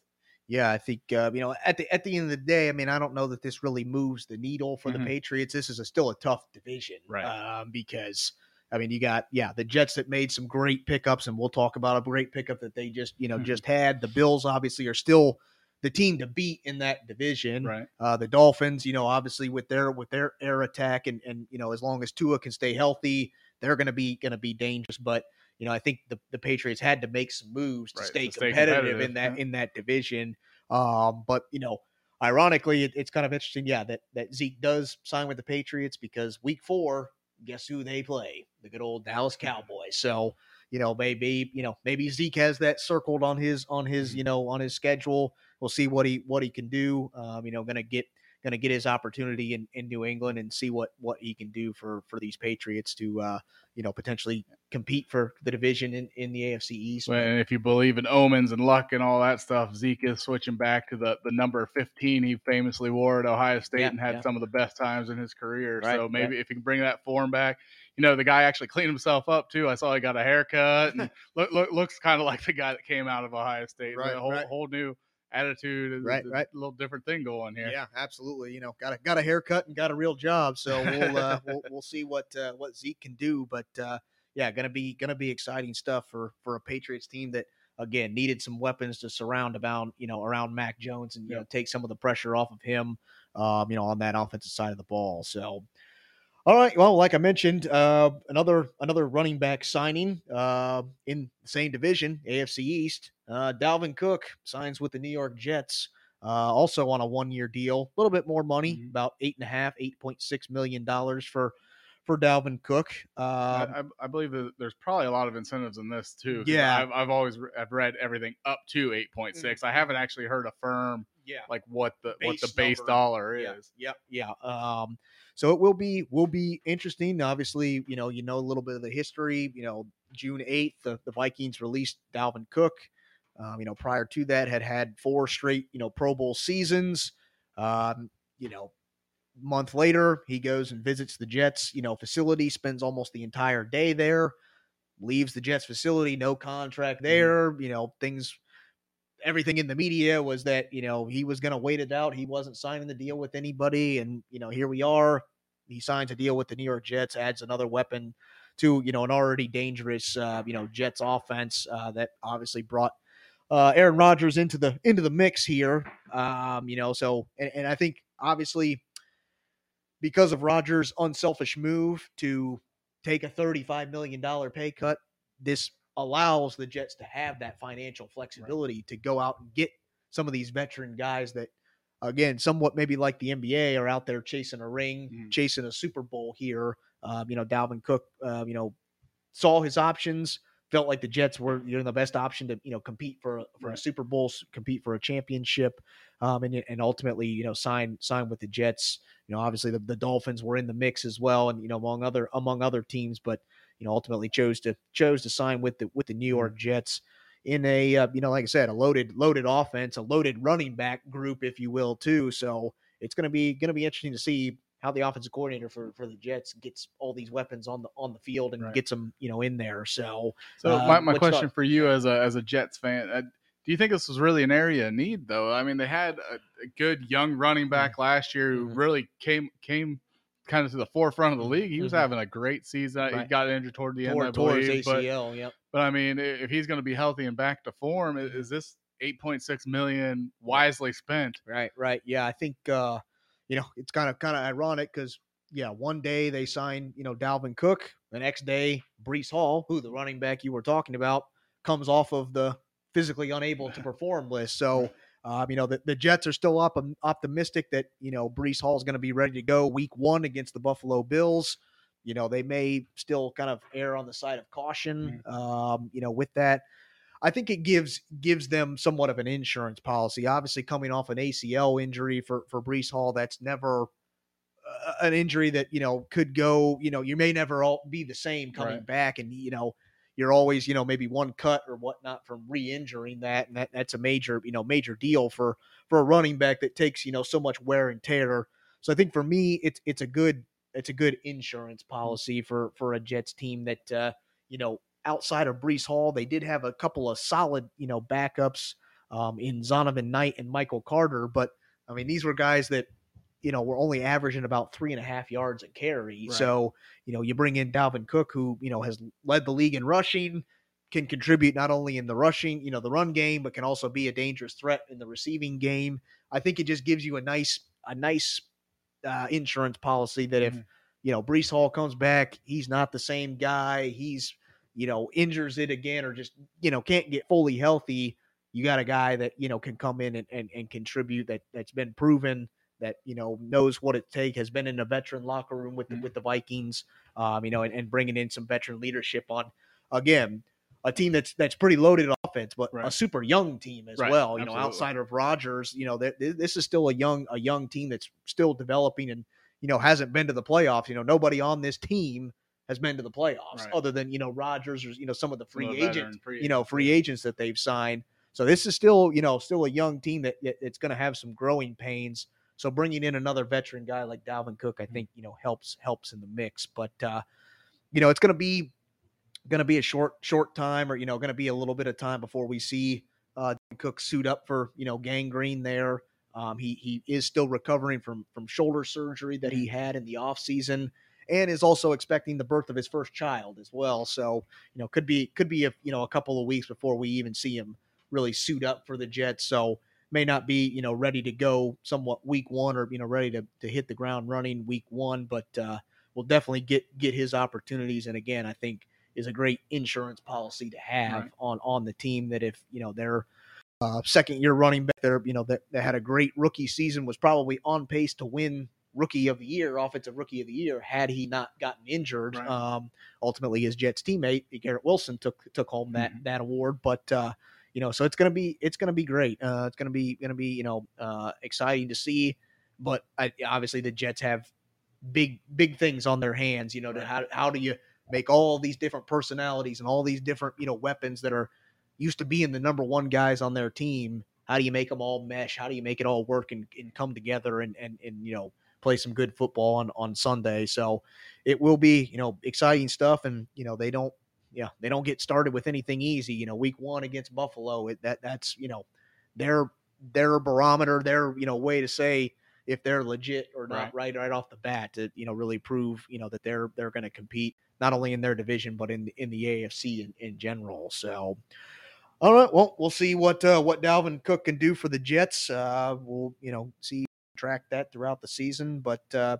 Yeah, I think uh, you know at the at the end of the day, I mean, I don't know that this really moves the needle for Mhm. the Patriots. This is a, still a tough division, Right. Um, because I mean, you got yeah the Jets that made some great pickups, and we'll talk about a great pickup that they just you know Mhm. just had. The Bills obviously are still the team to beat in that division. Right. Uh, the Dolphins, you know, obviously with their with their air attack and and you know as long as Tua can stay healthy, they're going to be going to be dangerous. But you know, I think the, the Patriots had to make some moves to Right, stay to stay competitive, competitive, in that yeah. in that division. Um, but you know, ironically, it, it's kind of interesting, yeah, that that Zeke does sign with the Patriots because Week Four, guess who they play? The good old Dallas <laughs> Cowboys. So you know, maybe you know maybe Zeke has that circled on his on his Mhm. you know on his schedule. We'll see what he what he can do. Um, you know, gonna get gonna get his opportunity in, in New England and see what what he can do for for these Patriots to uh, you know potentially compete for the division in, in the AFC East. Well, And if you believe in omens and luck and all that stuff, Zeke is switching back to the, the number 15 he famously wore at Ohio State Yeah, and had yeah. some of the best times in his career. Right, so maybe right. if you can bring that form back, you know, the guy actually cleaned himself up too. I saw he got a haircut and <laughs> look, look, looks kind of like the guy that came out of Ohio State. Right, a whole, right. whole new attitude. and Right, a right. little different thing going here. Yeah, absolutely. You know, got a got a haircut and got a real job. So we'll uh, <laughs> we'll, we'll see what uh, what Zeke can do. But uh, yeah, gonna be gonna be exciting stuff for for a Patriots team that again needed some weapons to surround around you know around Mac Jones and you Yep. know take some of the pressure off of him. Um, you know, on that offensive side of the ball. So. All right. Well, like I mentioned, uh, another another running back signing uh, in the same division, AFC East. Uh, Dalvin Cook signs with the New York Jets uh, also on a one year deal, a little bit more money, Mhm. about eight and a half, eight point six million dollars for for Dalvin Cook. Um, I, I, I believe that there's probably a lot of incentives in this too. Yeah. I've, I've always re- I've read everything up to 8.6. I haven't actually heard a firm yeah, like what the what the Base base number. dollar yeah, is. yeah, yeah. Um, so it will be will be interesting. Obviously, you know, you know a little bit of the history. You know, June eighth, the, the Vikings released Dalvin Cook. Um, you know, prior to that, had had four straight you know Pro Bowl seasons. Um, you know, month later, he goes and visits the Jets, you know, facility, spends almost the entire day there, leaves the Jets facility, no contract there, you know, things everything in the media was that you know he was going to wait it out. He wasn't signing the deal with anybody, and you know here we are. He signs a deal with the New York Jets, adds another weapon to you know an already dangerous uh, you know Jets offense uh, that obviously brought uh, Aaron Rodgers into the into the mix here. Um, you know, so and, and I think obviously because of Rodgers' unselfish move to take a thirty-five million dollar pay cut, this allows the Jets to have that financial flexibility right. to go out and get some of these veteran guys that, again, somewhat maybe like the NBA are out there chasing a ring, mm-hmm. chasing a Super Bowl here. Um, you know, Dalvin Cook, uh, you know, saw his options, felt like the Jets were you know the best option to you know compete for for right. a Super Bowl, compete for a championship, um, and and ultimately you know sign sign with the Jets. You know, obviously the, the Dolphins were in the mix as well, and you know among other among other teams, but you know ultimately chose to chose to sign with the with the New York Jets in a uh, you know like I said a loaded loaded offense, a loaded running back group, if you will, too. So it's going to be going to be interesting to see how the offensive coordinator for, for the Jets gets all these weapons on the on the field and right. gets them you know in there. So, so uh, my, my question for you as a as a Jets fan, uh, do you think this was really an area of need though? I mean, they had a, a good young running back mm-hmm. last year who mm-hmm. really came came kind of to the forefront of the league. He was mm-hmm. having a great season. Right. He got injured toward the end, I believe. ACL, but, yep. but I mean, if he's going to be healthy and back to form, is this 8.6 million wisely spent? Right, right. Yeah, I think uh, you know, it's kind of kind of ironic because yeah, one day they sign, you know, Dalvin Cook. The next day, Breece Hall, who the running back you were talking about, comes off of the physically unable to <laughs> perform list. So, um, you know, the, the Jets are still up optimistic that, you know, Breece Hall is going to be ready to go week one against the Buffalo Bills. You know, they may still kind of err on the side of caution, mm. um, you know, with that. I think it gives gives them somewhat of an insurance policy. Obviously, coming off an ACL injury for for Breece Hall, that's never uh, an injury that you know could go. You know, you may never all be the same coming right. back, and you know you're always you know maybe one cut or whatnot from re-injuring that, and that that's a major you know major deal for for a running back that takes you know so much wear and tear. So I think for me, it's it's a good it's a good insurance mm. policy for for a Jets team that uh, you know outside of Breece Hall, they did have a couple of solid, you know, backups um, in Zonovan Knight and Michael Carter. But I mean, these were guys that, you know, we're only averaging about three and a half yards a carry. Right. So, you know, you bring in Dalvin Cook, who, you know, has led the league in rushing, can contribute not only in the rushing, you know, the run game, but can also be a dangerous threat in the receiving game. I think it just gives you a nice, a nice uh, insurance policy that if, mm-hmm. you know, Breece Hall comes back, he's not the same guy. He's, you know, injures it again or just, you know, can't get fully healthy, you got a guy that, you know, can come in and, and, and contribute that that's been proven that, you know, knows what it takes, has been in a veteran locker room with the, mm-hmm. with the Vikings, um, you know, and, and bringing in some veteran leadership on, again, a team that's that's pretty loaded offense, but right. a super young team as right. well. You Absolutely. know, outside of Rodgers, you know, this is still a young a young team that's still developing and you know hasn't been to the playoffs. You know, nobody on this team has been to the playoffs, right. other than you know Rodgers or you know some of the free agents, free you know free agents that they've signed. So this is still you know still a young team that it's going to have some growing pains. So bringing in another veteran guy like Dalvin Cook, I mm-hmm. think you know helps helps in the mix. But uh, you know it's going to be going to be a short short time, or you know going to be a little bit of time before we see uh, Cook suit up for you know Gang Green there. Um, he he is still recovering from from shoulder surgery that he mm-hmm. had in the off season and is also expecting the birth of his first child as well. So, you know, could be could be a you know a couple of weeks before we even see him really suit up for the Jets. So may not be you know ready to go somewhat week one or you know ready to, to hit the ground running week one, but uh, we'll definitely get get his opportunities. And again, I think is a great insurance policy to have right. on on the team that if you know they're uh, second year running back there, you know that, that had a great rookie season was probably on pace to win rookie of the year, offensive rookie of the year, had he not gotten injured. Right. Um, ultimately, his Jets teammate Garrett Wilson took took home that mm-hmm. that award. But uh, you know, so it's gonna be it's gonna be great. Uh, it's gonna be gonna be you know uh, exciting to see. But I, obviously, the Jets have big big things on their hands. You know, to how how do you make all these different personalities and all these different you know weapons that are used to being the number one guys on their team how do you make them all mesh how do you make it all work and, and come together and, and and you know play some good football on on Sunday. So it will be you know exciting stuff, and you know they don't yeah they don't get started with anything easy. You know, week one against Buffalo, it, that that's you know their their barometer, their you know way to say if they're legit or not Right. right right off the bat to you know really prove you know that they're they're going to compete not only in their division but in in the AFC in, in general. So. All right, well, we'll see what uh, what Dalvin Cook can do for the Jets. Uh, we'll you know see track that throughout the season, but uh,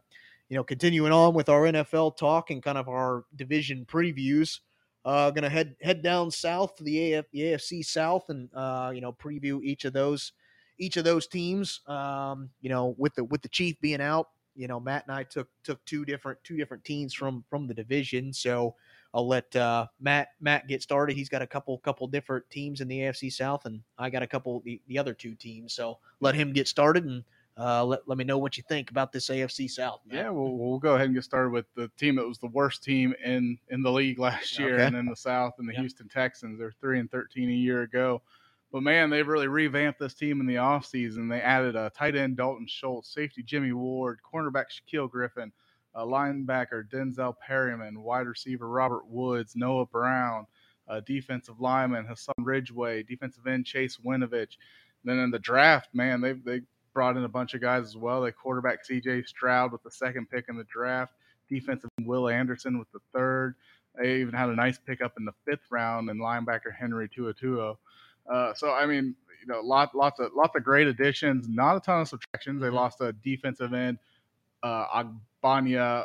you know continuing on with our NFL talk and kind of our division previews. Uh, gonna head head down south to the, AF, the AFC South and uh, you know preview each of those each of those teams. Um, you know with the with the Chief being out, you know Matt and I took took two different two different teams from from the division. So I'll let uh, Matt Matt get started. He's got a couple couple different teams in the AFC South, and I got a couple the, the other two teams. So let him get started and uh, let let me know what you think about this AFC South. Matt. Yeah, we'll, we'll go ahead and get started with the team that was the worst team in in the league <laughs> last year Okay. and in the South, and the Yeah. Houston Texans. They're three and thirteen a year ago, but man, they've really revamped this team in the offseason. They added a tight end Dalton Schultz, safety Jimmie Ward, cornerback Shaquill Griffin, a linebacker Denzel Perryman, wide receiver Robert Woods, Noah Brown, uh, defensive lineman Hassan Ridgeway, defensive end Chase Winovich. Then in the draft, man, they they brought in a bunch of guys as well. They quarterback C.J. Stroud with the second pick in the draft, defensive Will Anderson with the third. They even had a nice pickup in the fifth round and linebacker Henry To'oTo'o. Uh, so I mean, you know, lot, lots of lots of great additions. Not a ton of subtractions. They Mhm. lost a defensive end, uh, Ogbonnia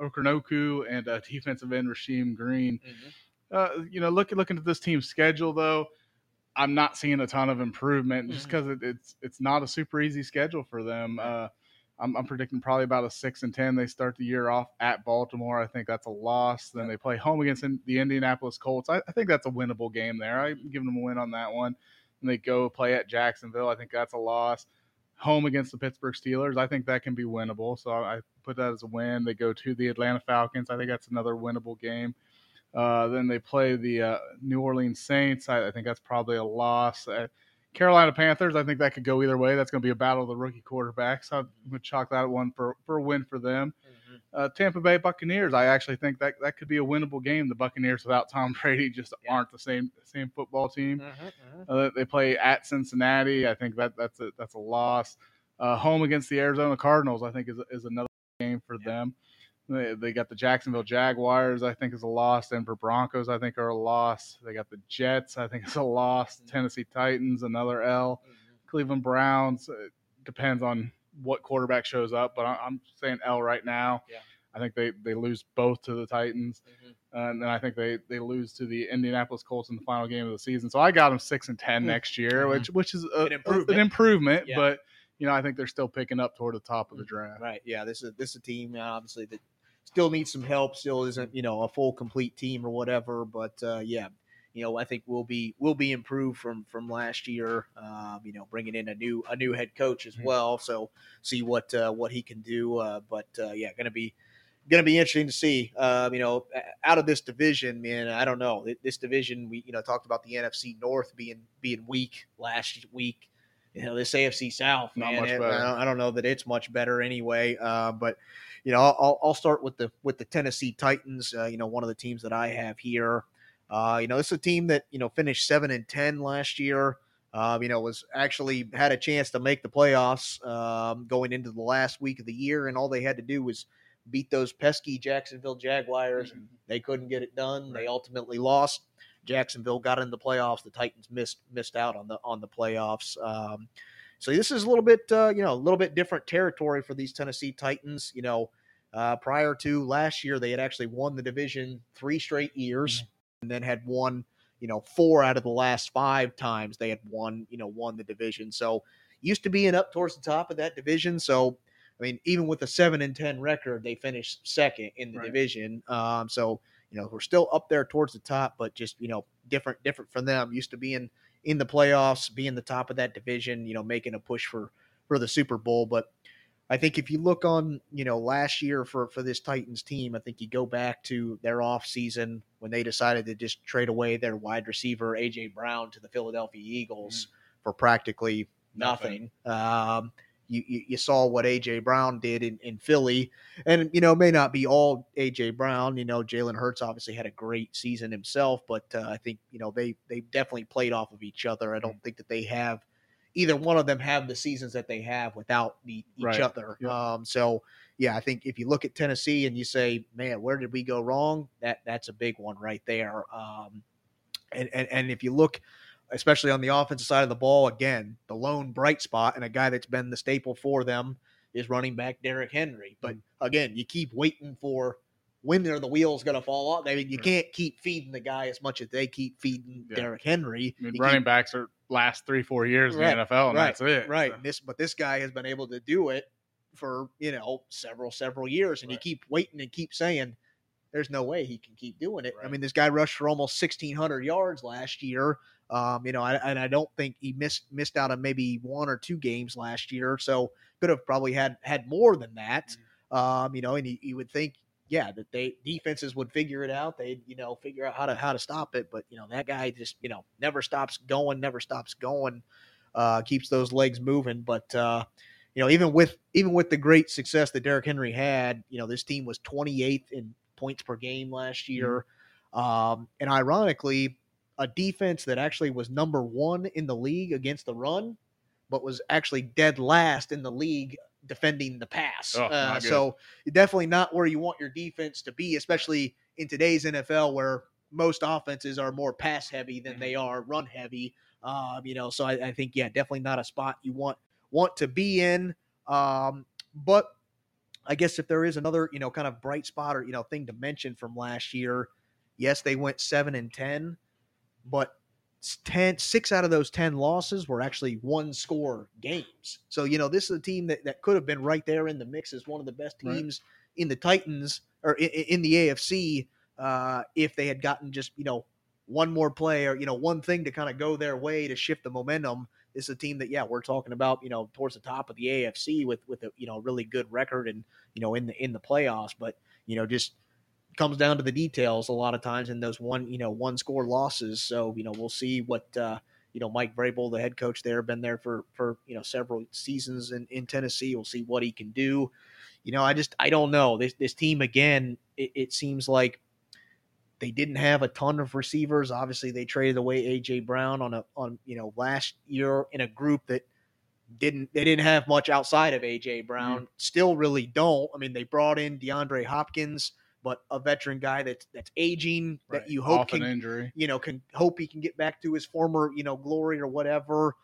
Okoronkwo, and a defensive end Rasheem Green. Mhm. Uh, you know, looking looking at this team's schedule though, I'm not seeing a ton of improvement just because it, it's it's not a super easy schedule for them. Uh, I'm, I'm predicting probably about a six and ten. They start the year off at Baltimore. I think that's a loss. Then they play home against in- the Indianapolis Colts. I, I think that's a winnable game there. I'm giving them a win on that one. And they go play at Jacksonville. I think that's a loss. Home against the Pittsburgh Steelers. I think that can be winnable. So I put that as a win. They go to the Atlanta Falcons. I think that's another winnable game. Uh, then they play the uh, New Orleans Saints. I, I think that's probably a loss. Uh, Carolina Panthers. I think that could go either way. That's going to be a battle of the rookie quarterbacks. I'm going to chalk that one for, for a win for them. Mhm. Uh, Tampa Bay Buccaneers. I actually think that that could be a winnable game. The Buccaneers without Tom <laughs> Brady just Yeah. aren't the same same football team. Mhm, mhm. Uh, they play at Cincinnati. I think that that's a that's a loss. Uh, home against the Arizona Cardinals. I think is is another game for Yeah. them. They, they got the Jacksonville Jaguars. I think is a loss. Denver Broncos. I think are a loss. They got the Jets. I think is a loss. Mhm. Tennessee Titans. Another L. Mhm. Cleveland Browns. It depends on what quarterback shows up, but I'm saying L right now. Yeah. I think they, they lose both to the Titans, Mhm. and then I think they, they lose to the Indianapolis Colts in the final game of the season. So I got them six and 10 Hmm. next year, Mhm. which which is a, An improvement. an improvement, Yeah. but you know I think they're still picking up toward the top of the draft. Right. Yeah. This is this is a team obviously that still needs some help. Still isn't you know a full complete team or whatever. But uh, yeah, you know I think we'll be will be improved from from last year. Um, you know, bringing in a new a new head coach as Mhm. well. So see what uh, what he can do. Uh, but uh, yeah, going to be going to be interesting to see. Um, you know, out of this division, man, I don't know. This division, we you know talked about the NFC North being being weak last week. You know, this AFC South, Not man, much it- better. I, don't, I don't know that it's much better anyway. Uh, but you know, I'll, I'll start with the with the Tennessee Titans. Uh, you know, one of the teams that I have here. Uh, you know, it's a team that you know finished seven and ten last year. Um, you know, was actually had a chance to make the playoffs um, going into the last week of the year, and all they had to do was beat those pesky Jacksonville Jaguars, and they couldn't get it done. They ultimately lost. Jacksonville got in the playoffs. The Titans missed missed out on the on the playoffs. Um, so this is a little bit, uh, you know, a little bit different territory for these Tennessee Titans. You know, uh, prior to last year, they had actually won the division three straight years, and then had won, you know, four out of the last five times they had won, you know, won the division. So used to being up towards the top of that division. So I mean, even with a seven and ten record, they finished second in the Right. division. Um, so you know, we're still up there towards the top, but just you know, different, different from them. Used to being in the playoffs, being the top of that division, you know, making a push for for the Super Bowl. But I think if you look on, you know, last year for for this Titans team, I think you go back to their off season when they decided to just trade away their wide receiver AJ Brown to the Philadelphia Eagles for practically nothing. Um, you, you, you saw what AJ Brown did in, in Philly, and you know it may not be all AJ Brown. You know Jalen Hurts obviously had a great season himself, but uh, I think you know they they definitely played off of each other. I don't think that they have either one of them have the seasons that they have without the, each Right. other. Yep. Um, so yeah, I think if you look at Tennessee and you say, man, where did we go wrong? That that's a big one right there. Um, and, and and if you look, especially on the offensive side of the ball, again, the lone bright spot and a guy that's been the staple for them is running back Derrick Henry. But mm. again, you keep waiting for when are the wheels going to fall off. I mean, you Right. can't keep feeding the guy as much as they keep feeding Yeah. Derrick Henry. I mean, You running keep- backs are last three, four years Right, in the NFL, and right, that's it. right. So, This, but this guy has been able to do it for you know several several years, and you keep waiting and keep saying, "There's no way he can keep doing it." I mean, this guy rushed for almost 1,600 yards last year. Um, you know, I, and I don't think he missed missed out on maybe one or two games last year, so could have probably had had more than that. Um, you know, and you, you would think, yeah, that they defenses would figure it out. They'd you know figure out how to how to stop it, but you know that guy just you know never stops going, never stops going, uh, keeps those legs moving. But uh, you know, even with even with the great success that Derrick Henry had, you know, this team was 28th in points per game last year, um, and ironically, a defense that actually was number one in the league against the run, but was actually dead last in the league defending the pass. Oh, uh, so definitely not where you want your defense to be, especially in today's NFL where most offenses are more pass heavy than Mhm. they are run heavy. Um, you know, so I, I think yeah, definitely not a spot you want want to be in. Um, but I guess if there is another, you know, kind of bright spot or you know thing to mention from last year, yes, they went seven and ten, but s- 10, six out of those ten losses were actually one score games. So you know, this is a team that, that could have been right there in the mix as one of the best Right. teams in the Titans or in, in the AFC uh, if they had gotten just you know one more play or you know one thing to kind of go their way to shift the momentum. This is a team that yeah we're talking about you know towards the top of the AFC with with a you know really good record and you know in the in the playoffs, but you know just comes down to the details a lot of times in those one you know one score losses. So you know we'll see what uh, you know Mike Vrabel, the head coach there, been there for for you know several seasons in, in Tennessee. We'll see what he can do. You know, I just I don't know this this team again. It, it seems like they didn't have a ton of receivers. Obviously, they traded away AJ Brown on a on you know last year in a group that didn't they didn't have much outside of AJ Brown. Still, really don't. I mean, they brought in DeAndre Hopkins, but a veteran guy that's that's aging that you hope off can an injury. you know, can hope he can get back to his former, you know, glory or whatever.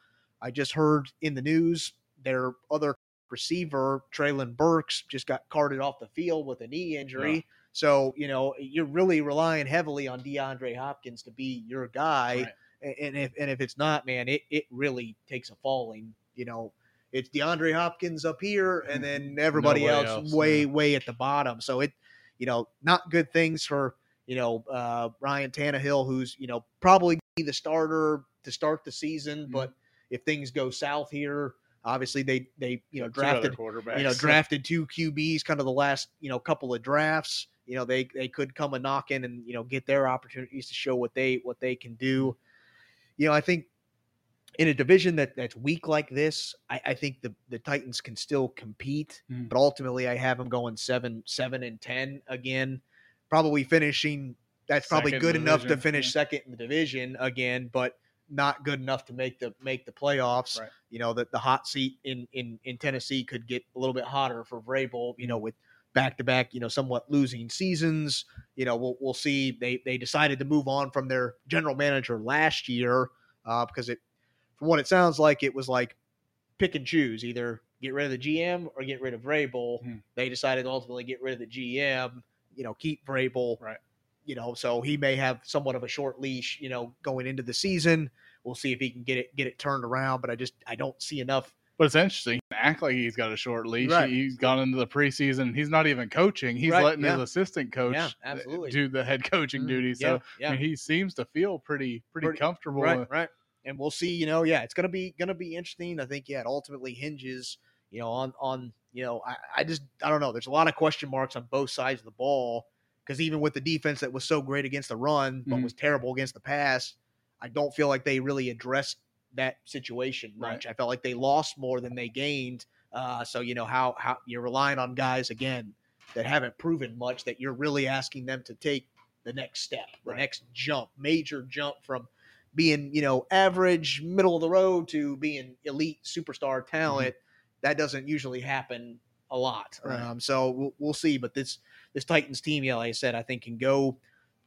I just heard in the news their other receiver, Treylon Burks, just got carted off the field with a knee injury. So, you know, you're really relying heavily on DeAndre Hopkins to be your guy. Right. And if and if it's not, man, it, it really takes a falling. You know, it's DeAndre Hopkins up here and mm, then everybody Nobody else, else, way, yeah. way at the bottom. So it, you know, not good things for you know, uh, Ryan Tannehill, who's, you know, probably be the starter to start the season. Mhm. But if things go south here, obviously they, they, you know, drafted, you know, <laughs> drafted two QBs kind of the last, you know, couple of drafts. You know, they, they could come a knocking and, you know, get their opportunities to show what they, what they can do. You know, I think in a division that that's weak like this, I, I think the, the Titans can still compete, Mhm. but ultimately I have them going seven, seven and 10 again, probably finishing. That's probably Second good enough to finish yeah. second in the division again, but not good enough to make the make the playoffs. Right. You know that the hot seat in in in Tennessee could get a little bit hotter for Vrabel. You know Mm-hmm. with back to back, you know, somewhat losing seasons. You know, we'll we'll see. They they decided to move on from their general manager last year uh, because it, from what it sounds like, it was like pick and choose either get rid of the GM or get rid of Vrabel. Hmm. They decided to ultimately get rid of the GM. You know, keep Vrabel. Right. You know, so he may have somewhat of a short leash. You know, going into the season, we'll see if he can get it get it turned around. But I just I don't see enough. But it's interesting. Act like he's got a short leash. Right. He's gone into the preseason. He's not even coaching. He's Right, letting yeah. his assistant coach Yeah, uh, absolutely. do the head coaching duties. Yeah, So yeah. I mean, he seems to feel pretty pretty, Pretty- comfortable. right, right. And we'll see. You know, yeah, it's gonna be gonna be interesting. I think yeah, it ultimately hinges. You know, on on you know, I, I just I don't know. There's a lot of question marks on both sides of the ball because even with the defense that was so great against the run but Mhm. was terrible against the pass, I don't feel like they really addressed that situation Right. much. I felt like they lost more than they gained Uh, so you know how how you're relying on guys again that haven't proven much that you're really asking them to take the next step, the Right. next jump, major jump from being you know average, middle of the road to being elite superstar talent. That doesn't usually happen a lot. Right. Um, so we'll, we'll see. But this this Titans team, yeah, like I said, I think can go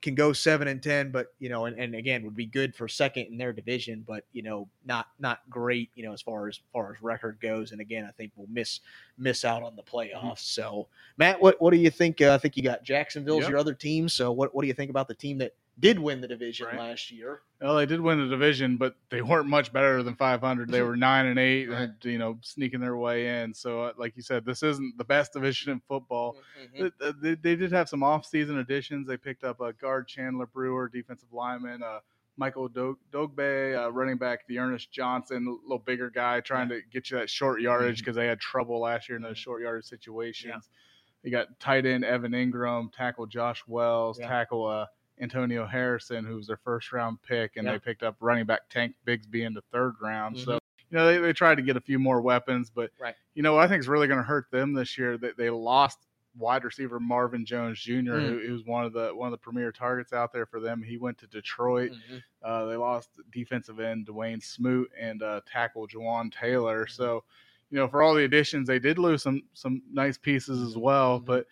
can go seven and ten, but you know, and, and again would be good for second in their division, but you know, not not great, you know, as far as far as record goes. And again, I think we'll miss miss out on the playoffs. Mm-hmm. So, Matt, what what do you think? Uh, I think you got Jacksonville's Yep. your other team. So, what what do you think about the team that did win the division Right. last year? Well, they did win the division, but they weren't much better than 500. They were nine and eight, Right. and you know, sneaking their way in. So, uh, like you said, this isn't the best division in football. Mm-hmm. Th- th- They, they did have some off-season additions. They picked up a guard Chandler Brewer, defensive lineman, uh, Michael Dog- Dogbe, uh, running back D'Ernest Johnson, a little bigger guy, trying to get you that short yardage because they had trouble last year in those Mhm. short yardage situations. You got tight end Evan Engram, tackle Josh Wells, Yeah. tackle uh, Antonio Harrison, who was their first round pick, and Yeah. they picked up running back Tank Bigsby in the third round. Mhm. So you know they, they tried to get a few more weapons, but Right. you know what I think is really going to hurt them this year that they lost wide receiver Marvin Jones Jr., Mm. who, who was one of the one of the premier targets out there for them. He went to Detroit. Mhm. Uh, they lost defensive end Dawuane Smoot and uh, tackle Jawaan Taylor. So, you know, for all the additions, they did lose some some nice pieces as well. Mhm. But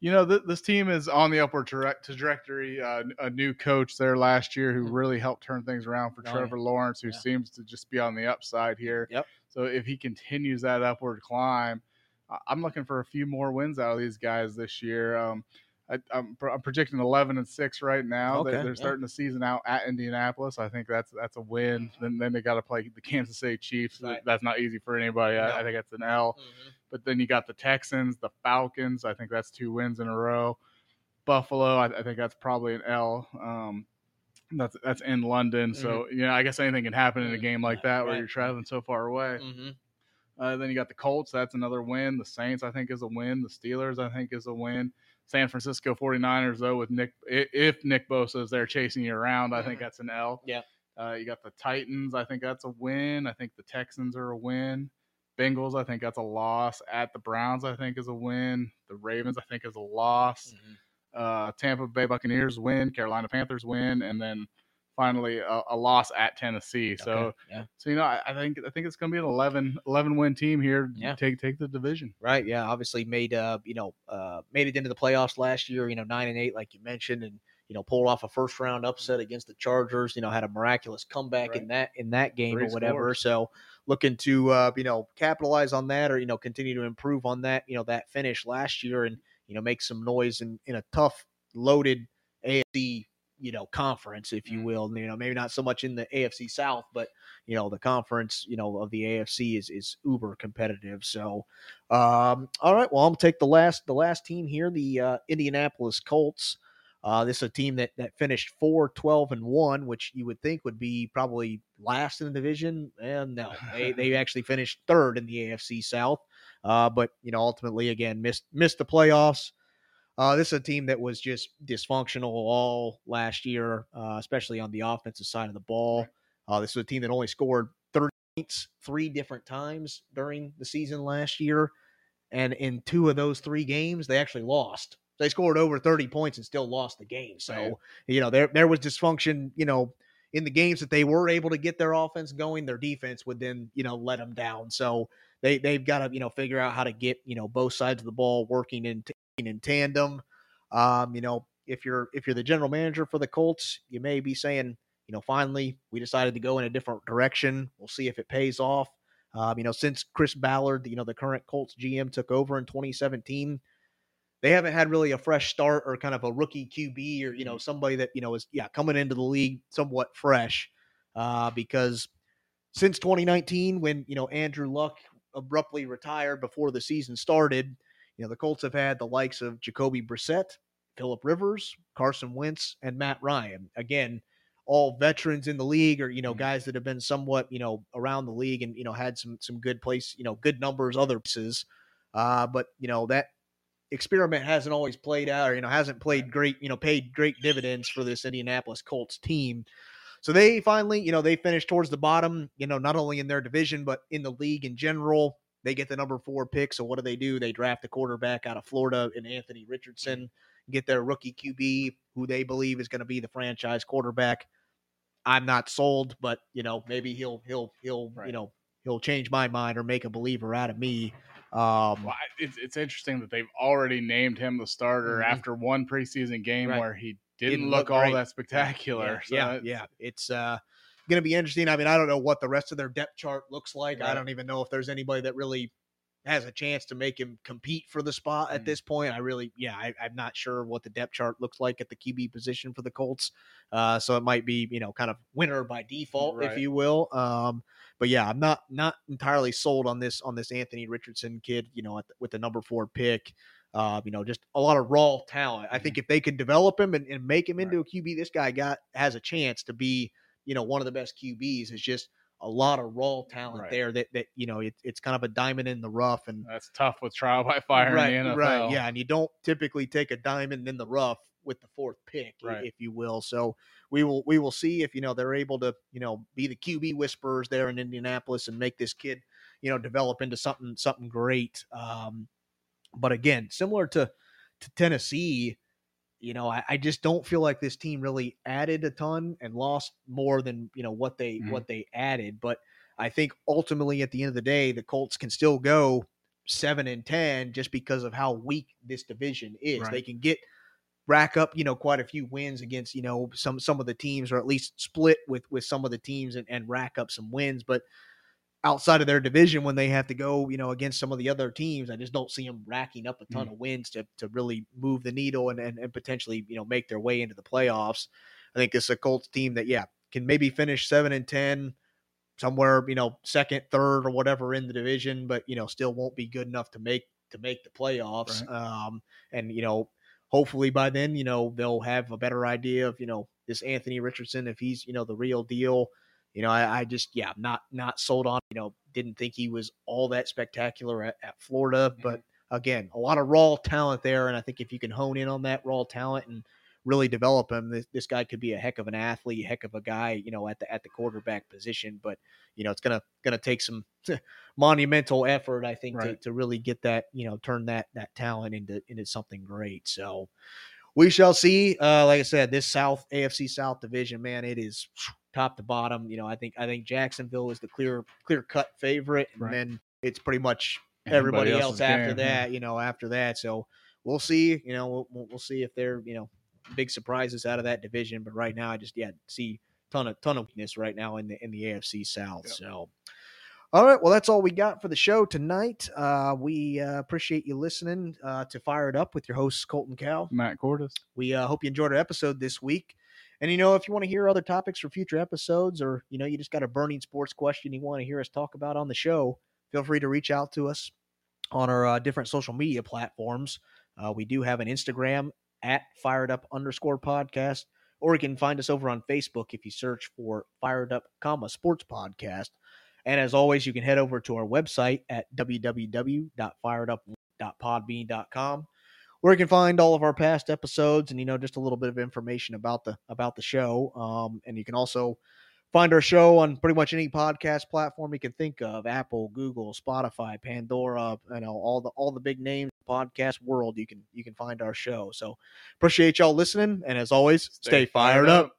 you know, th- this team is on the upward tra- trajectory. Uh, a new coach there last year who Mhm. really helped turn things around for Oh, yeah. Trevor Lawrence, who Yeah. seems to just be on the upside here. Yep. So if he continues that upward climb, I- I'm looking for a few more wins out of these guys this year. Um, I, I'm, pro- I'm projecting 11 and six right now. Okay, They're yeah. starting the season out at Indianapolis. I think that's that's a win. Then then they got to play the Kansas City Chiefs. Right. That's not easy for anybody. No. I think that's an L. But then you got the Texans, the Falcons. I think that's two wins in a row. Buffalo. I, I think that's probably an L. Um, that's that's in London. So you know, I guess anything can happen in a game like that where Right. you're traveling so far away. Mhm. Uh, then you got the Colts. That's another win. The Saints, I think, is a win. The Steelers, I think, is a win. San Francisco 49ers, though, with Nick, if Nick Bosa is there chasing you around, I think Mhm. that's an L. Yeah. Uh, you got the Titans. I think that's a win. I think the Texans are a win. Bengals, I think that's a loss. At the Browns, I think is a win. The Ravens, I think, is a loss. Mhm. Uh, Tampa Bay Buccaneers win. Carolina Panthers win, and then finally a, a loss at Tennessee. So yeah. so you know, I, I think I think it's going to be an 11, 11 win team here. Yeah. Take take the division. Right. Yeah. Obviously made uh you know uh made it into the playoffs last year. You know nine and eight like you mentioned, and you know pulled off a first round upset against the Chargers. You know had a miraculous comeback in that in that game Three or whatever. scores. So looking to uh you know capitalize on that or you know continue to improve on that you know that finish last year and you know make some noise in in a tough loaded AFC you know conference if you Mhm. will. You know maybe not so much in the AFC South but you know the conference you know of the AFC is is uber competitive. So um all right well I'm gonna take the last the last team here the uh, Indianapolis Colts uh, this is a team that that finished 4 12 and 1 which you would think would be probably last in the division and no they they <laughs> actually finished third in the AFC South uh, but you know ultimately again missed missed the playoffs uh, this is a team that was just dysfunctional all last year, uh, especially on the offensive side of the ball. Uh, this is a team that only scored 30 points three different times during the season last year. And in two of those three games, they actually lost. They scored over 30 points and still lost the game. So, you know, there, there was dysfunction, you know, in the games that they were able to get their offense going, their defense would then, you know, let them down. So they, they've got to, you know, figure out how to get, you know, both sides of the ball working in, in tandem. Um, you know, if you're if you're the general manager for the Colts, you may be saying, you know, finally we decided to go in a different direction. We'll see if it pays off. Um, you know, since Chris Ballard, you know, the current Colts GM took over in 2017, they haven't had really a fresh start or kind of a rookie QB or you know somebody that you know is yeah coming into the league somewhat fresh uh, because since 2019 when you know Andrew Luck abruptly retired before the season started, you know the Colts have had the likes of Jacoby Brissett, Philip Rivers, Carson Wentz, and Matt Ryan. Again, all veterans in the league, or you know Mhm. guys that have been somewhat you know around the league and you know had some some good place, you know good numbers other places. Uh, but you know that experiment hasn't always played out, or you know hasn't played great, you know paid great dividends for this Indianapolis Colts team. So they finally, you know, they finished towards the bottom, you know, not only in their division but in the league in general. they get the number four pick. So what do they do? They draft a quarterback out of Florida in Anthony Richardson, get their rookie QB who they believe is going to be the franchise quarterback. I'm not sold, but you know maybe he'll he'll he'll Right. you know he'll change my mind or make a believer out of me. Um, Well, it's, it's interesting that they've already named him the starter Mhm. after one preseason game Right. where he didn't, Didn't look, look all that spectacular. So yeah, it's- yeah. It's uh, going to be interesting. I mean, I don't know what the rest of their depth chart looks like. I don't even know if there's anybody that really has a chance to make him compete for the spot at Mm. this point. I really, yeah, I, I'm not sure what the depth chart looks like at the QB position for the Colts. Uh, so it might be, you know, kind of winner by default, if you will. Um, but yeah, I'm not not entirely sold on this on this Anthony Richardson kid. You know, at the, with the number four pick. Uh, you know, just a lot of raw talent. I think if they could develop him and, and make him into a QB, this guy got has a chance to be, you know, one of the best QBs. It's just a lot of raw talent Right. there that that you know it, it's kind of a diamond in the rough and That's tough with trial by fire right, in the NFL. right, yeah, and you don't typically take a diamond in the rough with the fourth pick, Right. if you will. So we will we will see if you know they're able to you know be the QB whisperers there in Indianapolis and make this kid you know develop into something something great. Um, but again, similar to to Tennessee, you know, I, I just don't feel like this team really added a ton and lost more than you know what they Mhm. what they added. But I think ultimately at the end of the day, the Colts can still go seven and ten just because of how weak this division is. They can get rack up, you know, quite a few wins against, you know, some some of the teams, or at least split with with some of the teams and, and rack up some wins. But outside of their division, when they have to go, you know, against some of the other teams, I just don't see them racking up a ton of wins to to really move the needle and, and and potentially, you know, make their way into the playoffs. I think it's a Colts team that, yeah, can maybe finish seven and ten somewhere, you know, second, third, or whatever in the division, but you know, still won't be good enough to make to make the playoffs. Um, and you know, hopefully by then, you know, they'll have a better idea of you know this Anthony Richardson if he's you know the real deal. You know, I, I just yeah, not not sold on. You know, didn't think he was all that spectacular at, at Florida, mm-hmm. but again, a lot of raw talent there, and I think if you can hone in on that raw talent and really develop him, this, this guy could be a heck of an athlete, heck of a guy, you know, at the at the quarterback position. But you know, it's gonna gonna take some <laughs> monumental effort, I think, to, Right. to really get that, you know, turn that that talent into into something great. So we shall see. Uh, like I said, this South AFC South division, man, it is <sniffs> top to bottom. You know, I think I think Jacksonville is the clear clear cut favorite, and Right. then it's pretty much everybody, else else's after game, yeah. that. You know, after that. So we'll see. You know, we'll, we'll see if they're you know big surprises out of that division. But right now, I just yeah see ton of ton of weakness right now in the in the AFC South. Yep. So. All right, well, that's all we got for the show tonight. Uh, we uh, appreciate you listening uh, to Fire It Up with your hosts, Colton Cow. Matt Cordis. We uh, hope you enjoyed our episode this week. And you know, if you want to hear other topics for future episodes, or you know, you just got a burning sports question you want to hear us talk about on the show, feel free to reach out to us on our uh, different social media platforms. Uh, we do have an Instagram at fired up underscore podcast, or you can find us over on Facebook if you search for fired up comma sports podcast. And as always, you can head over to our website at www.firedup.podbean.com where you can find all of our past episodes and you know just a little bit of information about the about the show um, and you can also find our show on pretty much any podcast platform you can think of apple google spotify pandora you know all the all the big names podcast world you can you can find our show. So appreciate y'all listening and as always stay, fired up